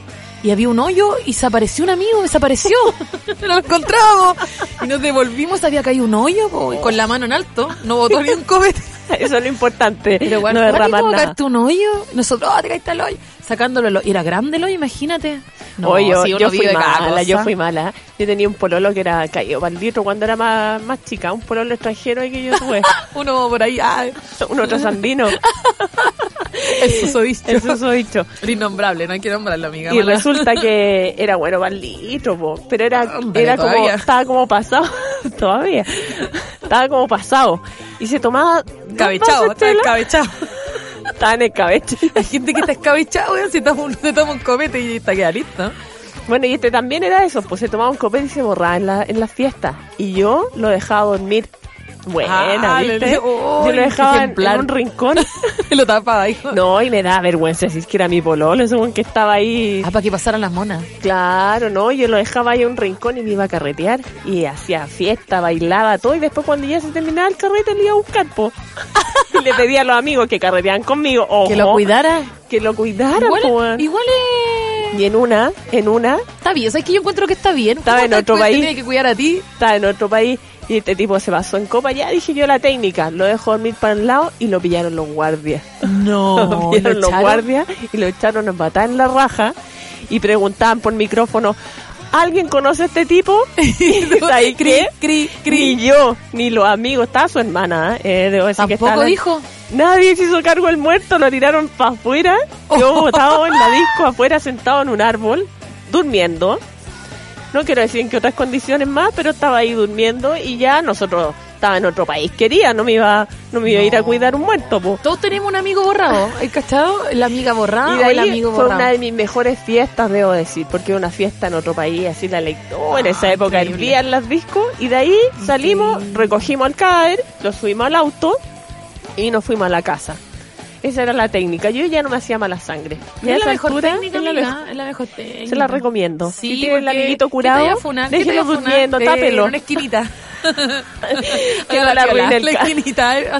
Y había un hoyo y se apareció un amigo, desapareció. *laughs* No lo encontramos. Y nos devolvimos, había caído un hoyo po, y con la mano en alto. No botó ni un copete. *laughs* Eso es lo importante. Pero bueno, no derramar ¿cómo nada. un hoyo? Nosotros, oh, te caíste al hoyo. Sacándolo, el hoyo. ¿Y era grande hoyo? Imagínate. No, Oye, yo, si uno yo fui mala, yo cosa. fui mala. Yo tenía un pololo que era caído litro cuando era más, más chica, un pololo extranjero que yo tuve, *laughs* Uno por ahí, ah, un otro sandino, *laughs* el susodicho. el susodicho. El innombrable, no hay que nombrarlo, amiga. Y mala. resulta que *laughs* era bueno po, pero era, Hombre, era como, estaba como pasado, todavía, estaba como pasado. Y se tomaba dos Escabechado, vasos de está chela, escabechado. estaba en el cabeche. *laughs* Hay gente que está escabechado, weón, se toma un, se toma un copete y está queda listo. Bueno, y este también era eso, pues se tomaba un copete y se borraba en, la, en las fiestas. Y yo lo dejaba dormir. Buena, Ah, ¿viste? yo ¡Ay, lo dejaba en, en un rincón. *laughs* lo tapaba, hijo. No, y me da vergüenza decir que era mi pololo, según que estaba ahí. Ah, para que pasaran las monas. Claro, no, yo lo dejaba ahí en un rincón y me iba a carretear. Y hacía fiesta, bailaba, todo. Y después cuando ya se terminaba el carrete, le iba a buscar, po. *laughs* y le pedía a los amigos que carreteaban conmigo. Ojo, Que lo cuidara. Que lo cuidaran, Igual, po, igual es... Y en una, en una, Está bien, ¿sabes que yo encuentro que está bien? Estaba ¿Cómo en otro país. Tiene que cuidar a ti. estaba en otro país y este tipo se pasó en copa. Ya dije yo la técnica, lo dejo dormir para un lado y lo pillaron los guardias. No, *laughs* lo pillaron los guardias y lo echaron a matar en la raja y preguntaban por micrófono. ¿Alguien conoce a este tipo? *laughs* Y ahí Cri, cri, cri. Ni yo, ni los amigos. Estaba su hermana, ¿eh? Debo decir que Tampoco estaba- dijo. Nadie se hizo cargo del muerto, lo tiraron para afuera. Yo estaba en la *laughs* disco afuera sentado en un árbol, durmiendo. No quiero decir en qué otras condiciones más, pero estaba ahí durmiendo y ya nosotros estaba en otro país. Quería, no me iba, no me iba a ir a cuidar un muerto, po. Todos tenemos un amigo borrado. ¿Hay cachado? La amiga borrada Y de o el amigo fue borrado. una de mis mejores fiestas, debo decir, porque una fiesta en otro país, así la lectura. en esa Ah, época hervían las discos y de ahí salimos, recogimos al cadáver, lo subimos al auto y nos fuimos a la casa. Esa era la técnica. Yo ya no me hacía mala sangre. Es la mejor altura, técnica, es la amiga, mejor- es la mejor técnica. Se la recomiendo. Sí, si tiene el amiguito ¿qué te curado, déjelo durmiendo, Eh, tápelo. En una esquinita. *laughs* Que no la piola, arruine el la esquinita. eh.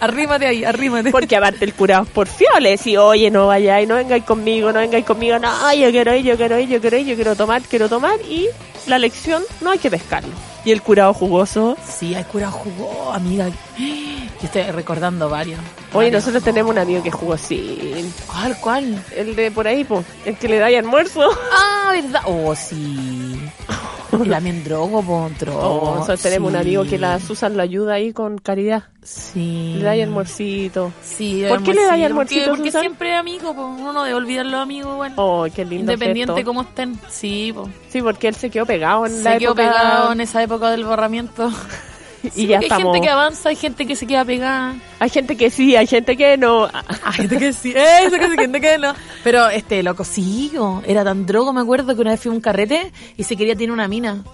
Arrímate ahí, arrímate. Porque aparte el curado es porfiado, le decía, oye, no vayáis, no vengáis conmigo, no vengáis conmigo, no, yo quiero ir, yo quiero ir, yo quiero ir, yo quiero tomar, quiero tomar, y la lección no hay que pescarlo. Y el curado jugoso, Sí, hay cura jugó, amiga. Yo estoy recordando varios. oye, Varios. nosotros tenemos un amigo que jugó sin, ¿Cuál, cuál? el de por ahí, pues, el que le da ahí almuerzo. Ah, ¿verdad? Oh, sí. *laughs* También drogo, po, drogo. Oh, nosotros tenemos un amigo que la Susan lo ayuda ahí con caridad. Sí. Le da ahí almuercito. Sí, ¿Por qué le da ahí almuercito? Porque, porque siempre amigo, po. uno no debe olvidar los amigos, bueno. Oh, qué lindo. Independiente gesto. cómo estén. Sí, po. Sí, porque él se quedó pegado en la Se quedó época pegado en esa época del borramiento. *laughs* *laughs* y Sí, ya porque estamos. Hay gente que avanza, hay gente que se queda pegada. Hay gente que sí, hay gente que no. *laughs* Hay gente que sí, eso que sí, gente que no. Pero este loco, sí, po, era tan drogo, me acuerdo que una vez fui a un carrete y se quería tener una mina.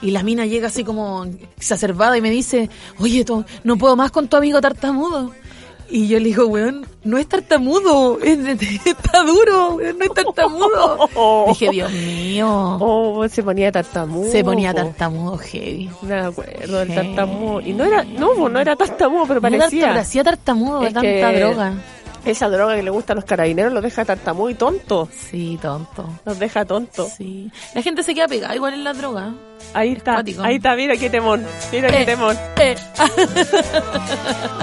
Y la mina llega así como exacerbada y me dice, oye, no puedo más con tu amigo tartamudo. Y yo le digo, weón, no es tartamudo, es- *laughs* está duro, weón, no es tartamudo. *laughs* Dije, Dios mío, Oh, se ponía tartamudo. se ponía po. tartamudo heavy. Me acuerdo del tartamudo. Y no era, no, no era tartamudo, pero No era parecía. tar- Parecía tartamudo de tanta que- droga. Esa droga que le gusta a los carabineros los deja tartamudo y tonto. Sí, tonto. Los deja tonto. Sí. La gente se queda pegada igual en la droga. Ahí está, cuático. ahí está, mira qué temón. Mira qué Eh. temón. Eh.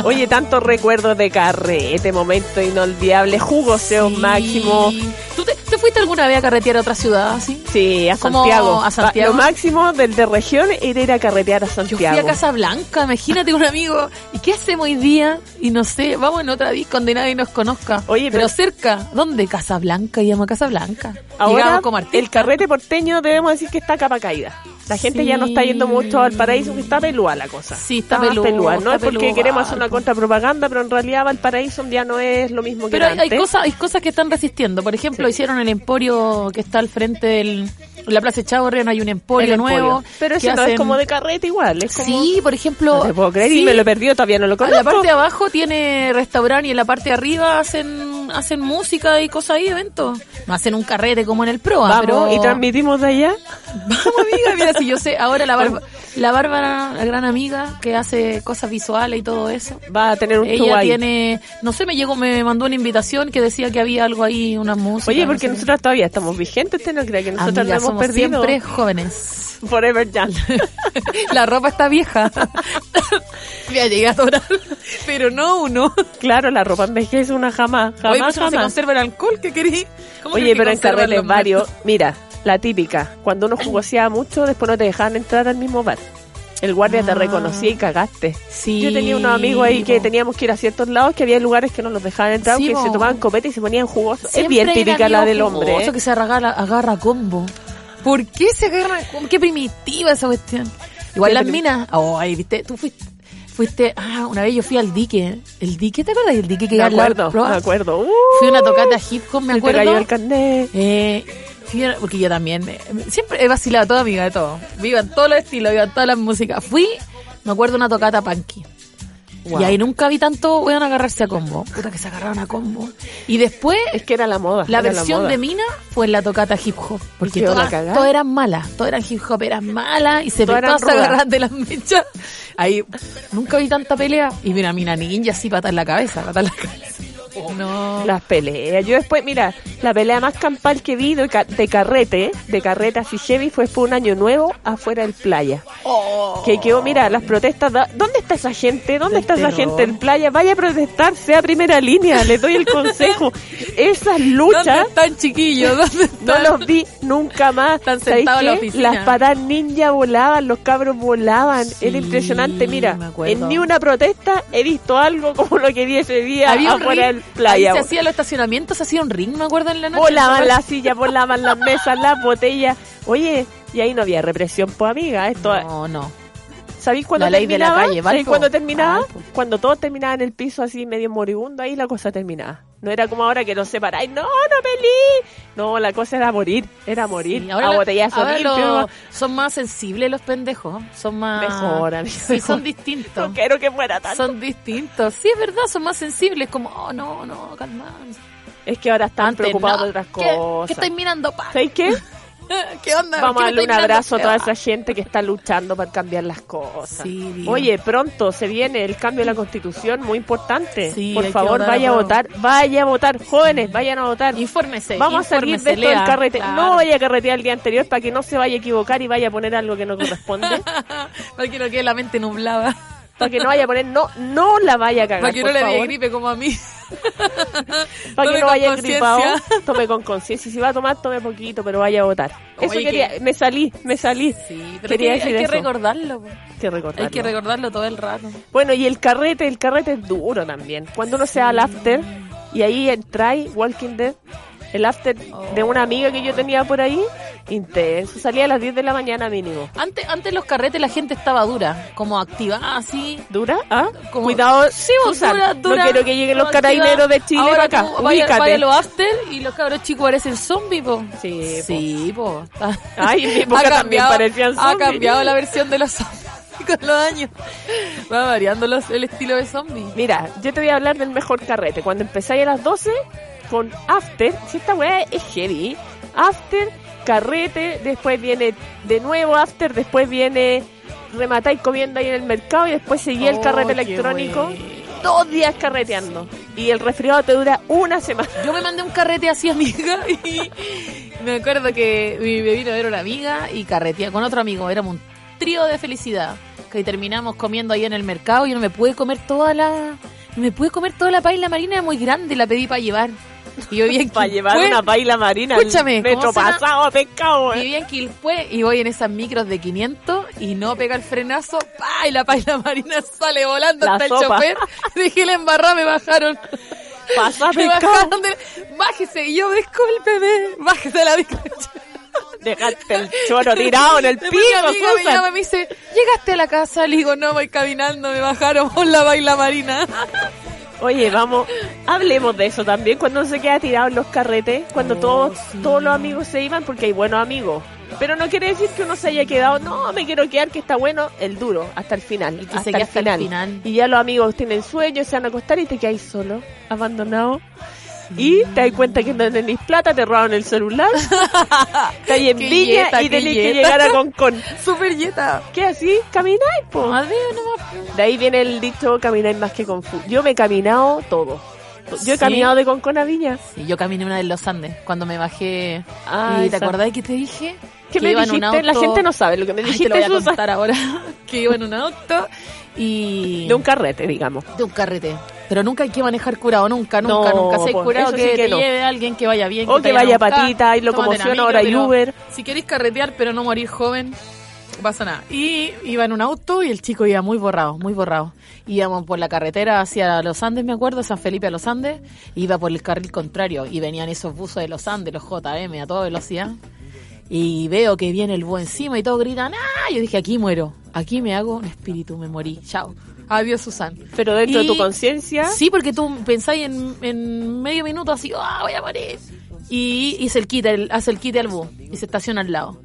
Oye, tantos recuerdos de carrete, momento inolvidable, jugoseo Sí. máximo. ¿Tú te, te fuiste alguna vez a carretear a otra ciudad así? Sí, a Santiago. a Santiago. Lo máximo del de región era ir a carretear a Yo Santiago. fui a Casablanca, imagínate un amigo. ¿Y qué hacemos hoy día? Y no sé, vamos en otra disco donde nadie conozca. Oye, pero, pero- cerca. ¿Dónde? Casablanca, llama Casablanca. Ahora, Martín. el carrete porteño debemos decir que está a capa caída. La gente ya no está yendo mucho al paraíso, que está pelúa la cosa. Sí, está más pelúa, pelúa. No está es porque pelúa, queremos hacer una contrapropaganda, pero en realidad Valparaíso ya no es lo mismo que Pero era hay, hay antes. cosas, hay cosas que están resistiendo. Por ejemplo, Sí. hicieron el emporio que está al frente del... En la Plaza Chaurren hay un emporio, emporio. nuevo. Pero eso no es como de carrete igual, es como... Sí, por ejemplo... No te puedo creer sí, y me lo he perdido, todavía no lo En conozco. la parte de abajo tiene restaurante y en la parte de arriba hacen hacen música y cosas ahí, eventos. No hacen un carrete como en el Proa, Vamos, pero... y transmitimos de allá. Vamos, amiga, mira, si yo sé, ahora la, *laughs* Barba- la Bárbara, la gran amiga que hace cosas visuales y todo eso. Va a tener un show Ella ahí. tiene, no sé, me llegó, me mandó una invitación que decía que había algo ahí, una música. Oye, no porque sé. nosotras todavía estamos vigentes, usted no cree que nosotros Amiga, hemos somos perdido. siempre jóvenes. *laughs* Forever Young. *laughs* la ropa está vieja. *laughs* Me llegué a adorar, pero no uno. claro, la ropa envejece una jamás, Oye, jamás, pues no se jamás. conserva el alcohol que querí. ¿Cómo Oye, pero en los varios, mira, la típica, cuando uno jugoseaba mucho, después no te dejaban entrar al mismo bar. El guardia te Ah. reconocía y cagaste. Sí, Yo tenía unos amigos ahí que teníamos que ir a ciertos lados que había lugares que no los dejaban entrar, Sí, que se tomaban copete y se ponían jugosos. Siempre es bien típica la del hombre. jugoso ¿eh? que se agarra, agarra combo. ¿Por qué se agarra combo? Qué primitiva esa cuestión. Igual las minas. Oh, ay, viste, tú fuiste. Fuiste, ah, una vez yo fui al dique. ¿El dique? ¿Te acuerdas del dique que Me acuerdo, me acuerdo. Uh, Fui a una tocata hip hop, me acuerdo. cayó el carnet. Eh, fui a- porque yo también, eh, siempre he vacilado toda amiga de todo. Viva en todos los estilos, viva en todas las músicas. Fui, me acuerdo una tocata punky. Wow. Y ahí nunca vi tanto weón agarrarse a combo. Puta que se agarraron a combo. Y después, Es que era la moda. la versión moda. de Mina fue en la tocata hip hop. Porque todas, todas eran malas. Todas eran hip hop, eran malas. Y se Todas rudas. agarraban de las mechas. Ahí, nunca vi tanta pelea. Y mira, Mina ninja así pata en la cabeza, pata en la cabeza. No. Las peleas. Yo después, mira, la pelea más campal que vi de, ca- de carrete, de carreta así heavy, fue por un año nuevo afuera del playa. Que quedó, mira, las protestas. da- ¿Dónde está esa gente? ¿Dónde está esa gente en playa? Vaya a protestar, sea primera línea, les doy el consejo. *laughs* Esas ¿Dónde luchas están chiquillos? ¿Dónde *laughs* no están? los vi nunca más. Están ¿Sabéis sentados en la oficina. Las patas ninja volaban, los cabros volaban. Sí, Era impresionante. Mira, en ni una protesta he visto algo como lo que vi ese día Había afuera del playa. ahí se hacía los estacionamientos, se hacía un ring, me acuerdo en la noche. Volaban las sillas, volaban las *laughs* mesas, las botellas. Oye, Y ahí no había represión, pues amiga. Esto, No, no. ¿Sabéis cuándo ley de la terminaba? calle, ¿Sabéis cuándo terminaba? Valpo. Cuando todos terminaban en el piso así medio moribundo, ahí la cosa terminaba. No era como ahora que nos separáis. No, no pelí. No, la cosa era morir. Era morir. Sí, a ahora botellazo ahora lo- son más sensibles los pendejos. Son más. Mejor, amigo, *laughs* Sí, son distintos. No quiero que muera tanto. Son distintos. Sí, es verdad, son más sensibles. Como, oh, no, no, calma. Es que ahora están Antes, preocupados no. de otras ¿Qué- cosas. ¿Qué estáis mirando, pa? ¿Sabéis qué? *laughs* *laughs* ¿Qué onda? Vamos ¿Qué a darle un abrazo a toda esa *laughs* gente que está luchando para cambiar las cosas. Sí. Oye, pronto se viene el cambio de la constitución, muy importante. Sí, Por favor, votar vaya a votar, vaya a votar, jóvenes, vayan a votar. Infórmese. Vamos a salir de infórmese, esto del lea. carrete. Claro. No vaya a carretear el día anterior para que no se vaya a equivocar y vaya a poner algo que no corresponde. *laughs* Para que no quede la mente nublada. Para que no vaya a poner, no, no la vaya a cagar. Para que no le dé gripe como a mí. Para que no vaya gripado, tome con conciencia. Y si va a tomar, tome poquito, pero vaya a votar. Eso Oye, quería, que- me salí, me salí. Sí, pero Quería hay decir que eso. recordarlo. Hay que recordarlo. Hay que recordarlo todo el rato. Bueno, y el carrete, el carrete es duro también. Cuando uno se va al after y ahí entra Walking Dead, el after de una amiga que yo tenía por ahí, intenso. Salía a las 10 de la mañana mínimo. Antes, antes los carretes la gente estaba dura, como activada así. ¿Dura? ¿Ah? Como- Cuidado, Sí, vos, Susan, dura, dura. No quiero que lleguen los activa. carabineros de Chile Ahora para acá. tú vaya, Ubícate. vaya los after y los cabros chicos parecen zombies, po. Sí. Sí, po. Ay, en mi época también parecían Ha cambiado la versión de los zombies *laughs* con los años. Va variando los- el estilo de zombie. Mira, yo te voy a hablar del mejor carrete. Cuando empezáis a las 12 con After, si esta weá es heavy, After, carrete, después viene de nuevo After, después viene rematáis comiendo ahí en el mercado y después seguía el Oh, carrete qué electrónico. Dos días carreteando. Y el resfriado te dura una semana. Yo me mandé un carrete así, amiga, *laughs* y me acuerdo que mi me vino a ver una amiga y carretía con otro amigo. Éramos un trío de felicidad. Que terminamos comiendo ahí en el mercado y yo no me pude comer toda la... Me pude comer toda la paila marina, era muy grande, la pedí para llevar. Y yo vi en *laughs* Para llevar una baila marina. Escúchame, metro pasado, pescado. Viví en Quilpué y voy en esas micros de 500 y no pega el frenazo, ¡pa! y la paila *laughs* marina sale volando La hasta sopa. *laughs* el chofer. Dejé la embarrada, me bajaron. Pasa Me bajaron de... Bájese, y yo, discúlpeme, bájese de la micro. Dejaste el choro tirado en el piso, me llama y me dice, ¿llegaste a la casa? Le digo, no, voy caminando, me bajaron por la baila marina. Oye, vamos, hablemos de eso también, cuando uno se queda tirado en los carretes, cuando Oh, todos, sí. todos los amigos se iban, porque hay buenos amigos. Pero no quiere decir que uno se haya quedado, no, me quiero quedar, que está bueno, el duro, hasta el final. El que hasta, el hasta el final. Y ya los amigos tienen sueño, se van a acostar y te quedas solo, abandonado. Y te das cuenta que no tenés plata, te robaron el celular, *laughs* hay en Viña yeta, y tenés que yeta. llegar a Concon. Super yeta. ¿Qué así? Camináis, po. Madre, nomás. De ahí viene el dicho camináis más que con fu. Yo me he caminado todo. Yo he ¿Sí? caminado de Concon a Viña. Sí, yo caminé una de los Andes cuando me bajé. Ah, ¿Y te acordás que te dije? ¿Qué Que me iba en un dijiste? La auto- gente no sabe lo que me Ay, te dijiste, lo voy a contar ahora. *laughs* que iba en un auto y... De un carrete, digamos. de un carrete. Pero nunca hay que manejar curado, nunca, nunca, No, nunca. Si hay curado que, sí que te no. lleve alguien que vaya bien. O que vaya a buscar, patita, hay locomoción, micro, ahora hay Uber. Si queréis carretear pero no morir joven, no pasa nada. Y iba en un auto y el chico iba muy borrado, muy borrado. Íbamos por la carretera hacia los Andes, me acuerdo, San Felipe a los Andes. Iba por el carril contrario y venían esos buzos de los Andes, los JM a toda velocidad. Y veo que viene el búho encima y todos gritan, ¡ah! Yo dije, aquí muero, aquí me hago un espíritu, me morí, chao. Adiós, Susan. Pero dentro de tu conciencia, Sí, porque tú pensáis en, en medio minuto así, ¡ah, voy a morir! Y, y se el quita, el- hace el quite al búho y se estaciona al lado.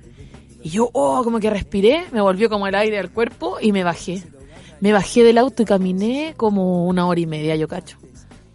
Y yo, oh, como que respiré, me volvió como el aire al cuerpo y me bajé. Me bajé del auto y caminé como una hora y media, yo cacho.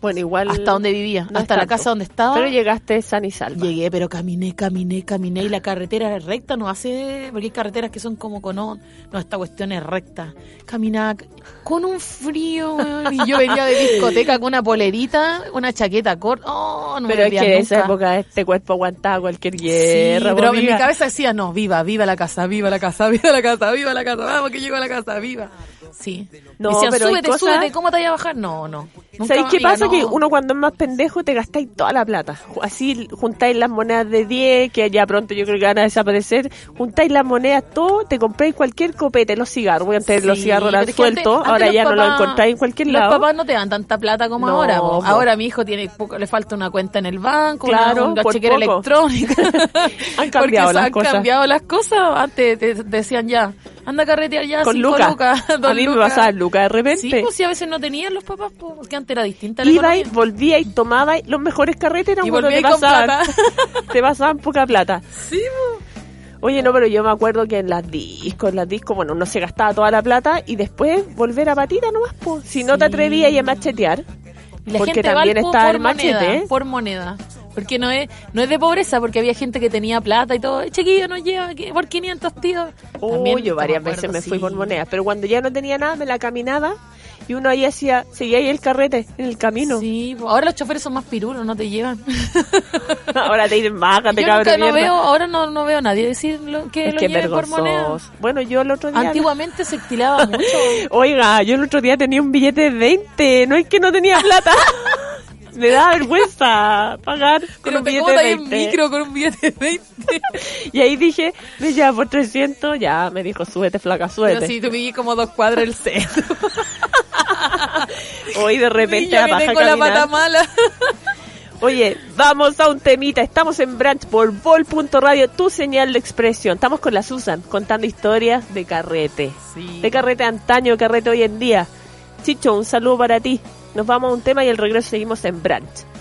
Bueno, igual. Hasta donde vivía, no es hasta la casa donde estaba. Pero llegaste san y salva. Llegué, pero caminé, caminé, caminé y la carretera es recta, no hace, porque hay carreteras que son como con, on- no, esta cuestión es recta. Caminaba con un frío, y yo venía de *laughs* discoteca con una polerita, una chaqueta corta, oh, no me Pero es perdía que en esa época este cuerpo aguantaba cualquier Sí, guerra. pero po, en mi cabeza decía, no, viva, viva la casa, viva la casa, viva la casa, viva la casa, vamos que llego a la casa, viva. Sí. No, Me decían, pero hay súbete, cosas- súbete, ¿cómo te vas a bajar? No, no. ¿Sabéis qué amiga, pasa? no. Que uno cuando es más pendejo te gastáis toda la plata. Así juntáis las monedas de 10, que ya pronto yo creo que van a desaparecer. Juntáis las monedas, todo, te compráis cualquier copete, los cigarros. Voy antes los Sí, cigarros eran sueltos, ahora los ya no los encontráis en cualquier Los lado. papás no te dan tanta plata como No, ahora. po. Ahora mi hijo tiene poco, le falta una cuenta en el banco, Claro, una, una chequera poco. electrónica. *laughs* *laughs* Han cambiado las han cosas. cambiado las cosas. Antes te decían ya, anda a carretear ya Con Lucas. A *laughs* dos mí me pasaba Lucas de repente. Sí, pues si a veces no tenían los papás, porque antes era distinta la Iba y volvía y tomaba los mejores carretes eran Y cuando te pasaban, *laughs* te pasaban poca plata. Sí, Oye, no, pero yo me acuerdo que en las discos, en las discos, bueno, no se gastaba toda la plata y después volver a patita nomás, pues. Si no te atrevías a machetear, Y la porque gente también está por el machete, ¿eh? por moneda. Porque no es, no es de pobreza, porque había gente que tenía plata y todo. "Eh, Chiquillo, nos lleva que- por 500 tíos. Uy, También, yo varias me veces acuerdo, me fui sí. por monedas, pero cuando ya no tenía nada, me la caminaba y uno ahí hacía, seguía ahí el carrete en el camino. Sí, po. ahora los choferes son más pirulos, no te llevan. *laughs* Ahora te dicen, bájate, Yo cabrón. no mierda". veo, ahora no, no veo a nadie decir lo, que es lo que lleven por moneda. vergonzoso. Bueno, yo el otro día... Antiguamente se estilaba *laughs* mucho. Oiga, yo el otro día tenía un billete de 20, no es que no tenía plata. *laughs* Me da vergüenza pagar con Pero un te billete de ahí en 20. micro con un billete de 20. *laughs* Y ahí dije, me lleva por 300, ya me dijo, súbete flaca, Pero súbete. si tú como dos cuadras del centro. *laughs* Hoy de repente Niño la tengo la pata mala. Oye, vamos a un temita. Estamos en Branch por Vol.radio, tu señal de expresión. Estamos con la Susan contando historias de carrete. Sí. De carrete antaño, carrete hoy en día. Chicho, un saludo para ti. Nos vamos a un tema y al regreso seguimos en Branch.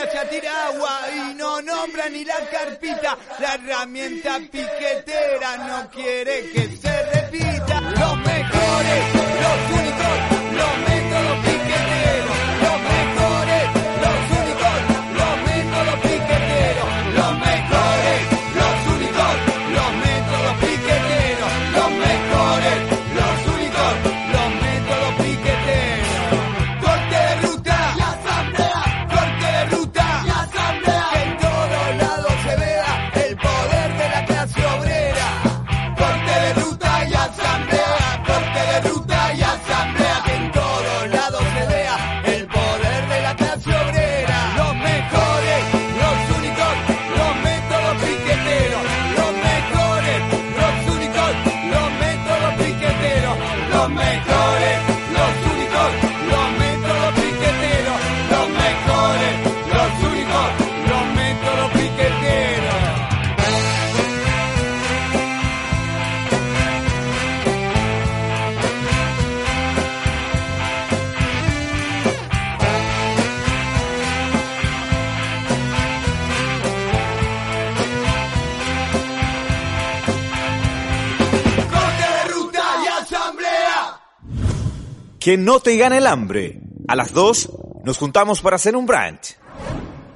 Burocracia tira agua y no nombra ni la carpita. La herramienta piquetera Que no te gane el hambre. A las 2 nos juntamos para hacer un brunch.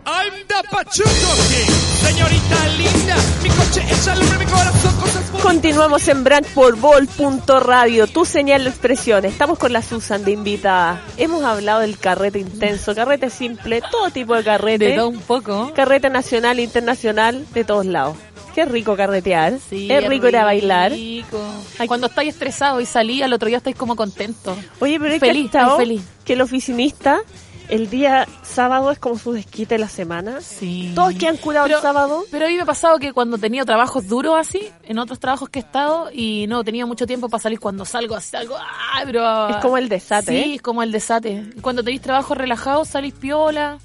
I'm the Pachuco King, señorita linda. Mi coche es alumbra mi corazón, cosas bonitas. Continuamos en Branch por Vol.radio, tu señal de expresión. Estamos con la Susan de invitada. Hemos hablado del carrete intenso, carrete simple, todo tipo de carrete. De todo un poco. Carrete nacional, internacional, de todos lados. Qué rico carretear. Sí, es rico ir a bailar. rico. Cuando estáis estresado y salí, al otro día estáis como contento. Oye, pero es Feliz, que, feliz. que el oficinista, el día sábado es como su desquite de la semana. Sí. Todos que han curado Pero- el sábado. Pero a mí me ha pasado que cuando tenía trabajos duros así, en otros trabajos que he estado, y no tenía mucho tiempo para salir, cuando salgo así, salgo, ¡ay, pero... Es como el desate, Sí, ¿eh? es como el desate. Cuando tenéis trabajo relajado, salís piola.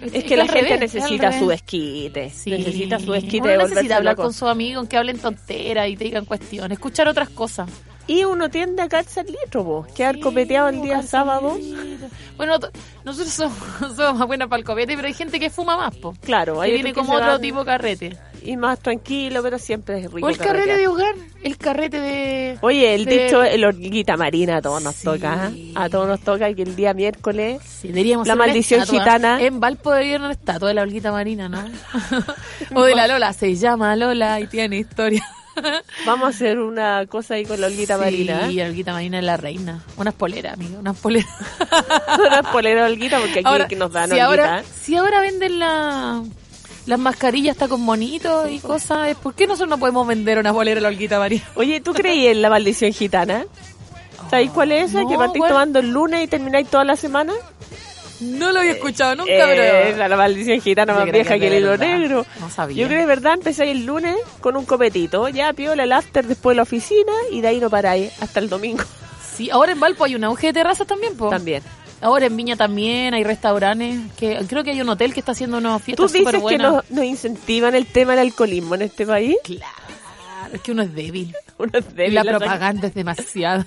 Es que la gente revés, necesita su desquite. Sí. Necesita su desquite Uno de necesita hablar con sus amigos, que hablen tonteras y te digan cuestiones, escuchar otras cosas. Y uno tiende a caerse al litro, po. Quedar copeteado el día sábado. Bueno, nosotros somos, *laughs* somos más buenas para el copete, pero hay gente que fuma más, po. Claro, hay viene como otro tipo de carrete. Y más tranquilo, pero siempre es rico. O el carrete carretear. de hogar, el carrete de... Oye, el de- dicho, el hormiguita marina a todos nos Sí. toca. ¿eh? A todos nos toca que el día miércoles Sí, deberíamos La maldición estatua. gitana. En Valpo debería una estatua de la Olguita Marina, ¿no? *laughs* *laughs* o de la Lola, se llama Lola y tiene historia. *laughs* vamos a hacer una cosa ahí con la Olguita Marina. Sí, ¿eh? la Olguita Marina es la reina. Unas poleras, amiga, unas poleras. *laughs* Una polera de Olguita porque aquí ahora, que nos dan si Olguita. ahora, si ahora venden la, las mascarillas está con monitos y cosas, ¿por qué nosotros no podemos vender una polera de la Olguita Marina? *laughs* Oye, ¿tú creí en la maldición gitana? ¿Sabéis cuál es esa? No, que partís ¿cuál? tomando el lunes y termináis toda la semana. No lo había escuchado nunca, Eh, pero... esa, la maldición gitana más vieja que que el hilo negro. No sabía. Yo creo que de verdad empezáis el lunes con un copetito, ya piola el after después de la oficina y de ahí no paráis hasta el domingo Sí, ahora en Valpo hay un auge de terrazas también, po. también. Ahora en Viña también hay restaurantes, que creo que hay un hotel que está haciendo unas ¿Tú fiestas dices súper que buenas. nos, nos incentivan el tema del alcoholismo en este país? Claro, es que uno es débil. *laughs* Uno es Y débil, la sea, propaganda es demasiado.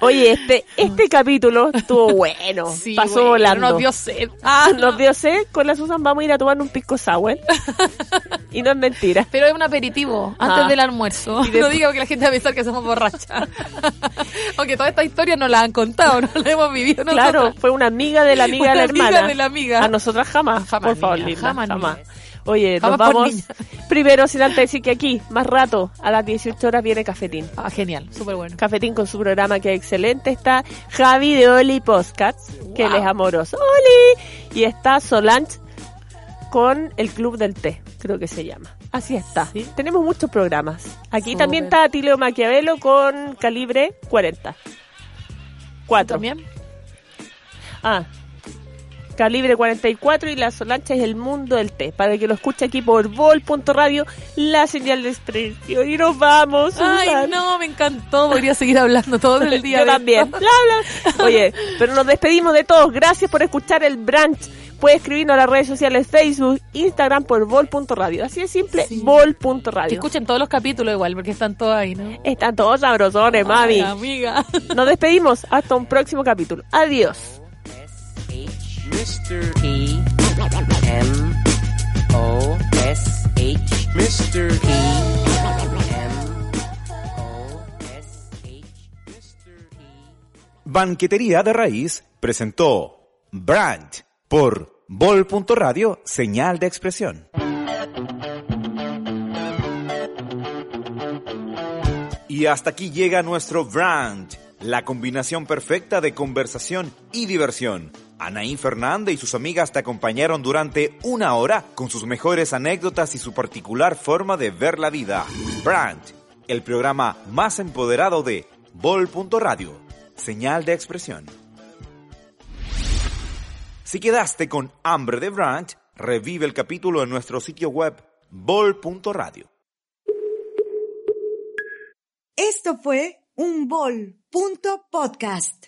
Oye, este, este capítulo estuvo bueno. *laughs* Sí, pasó bueno, volando. Nos dio sed. Ah, nos dio sed. Con la Susan vamos a ir a tomar un pisco sour. *laughs* y no es mentira. Pero es un aperitivo, antes Ah. del almuerzo. Y de- *laughs* No diga que la gente va a pensar que somos borrachas. Aunque toda esta historia nos la han contado, no la hemos vivido nosotros. Claro, fue una amiga de la amiga Una de la amiga hermana. de la amiga. A nosotras jamás, Jamás, por favor, niña, linda, jamás, jamás. Oye, nos vamos. Primero, sin antes decir que aquí, más rato, a las 18 horas viene Cafetín. Ah, genial, súper bueno. Cafetín con su programa que es excelente. Está Javi de Oli Postcats, que Wow. es amoroso. ¡Oli! Y está Solange con el Club del Té, creo que se llama. Así está. Sí. Tenemos muchos programas. Aquí también está Atilio Maquiavelo con calibre 40. 4. También. Ah. Calibre 44 y la Solancha es el mundo del té. Para que lo escuche aquí por vol.radio, la señal de expresión. Y nos vamos. Ay, Susan. no, me encantó. Podría seguir hablando todo el *laughs* día. Yo también. Bla, bla. Oye, pero nos despedimos de todos. Gracias por escuchar el branch. Puedes escribirnos a las redes sociales Facebook, Instagram por vol.radio. Así de simple, Sí. Que vol.radio. escuchen todos los capítulos igual, porque están todos ahí, ¿no? Están todos sabrosones, mami. Ay, amiga. Nos despedimos. Hasta un próximo capítulo. Adiós. Mr. E M O S H Mr. E M O S H Banquetería de Raíz presentó Brand por Vol.radio, señal de expresión. Y hasta aquí llega nuestro Brand, la combinación perfecta de conversación y diversión. Anaí Fernández y sus amigas te acompañaron durante una hora con sus mejores anécdotas y su particular forma de ver la vida. Brand, el programa más empoderado de Vol.radio, señal de expresión. Si quedaste con hambre de Brand, revive el capítulo en nuestro sitio web vol.radio. Esto fue un bol.podcast.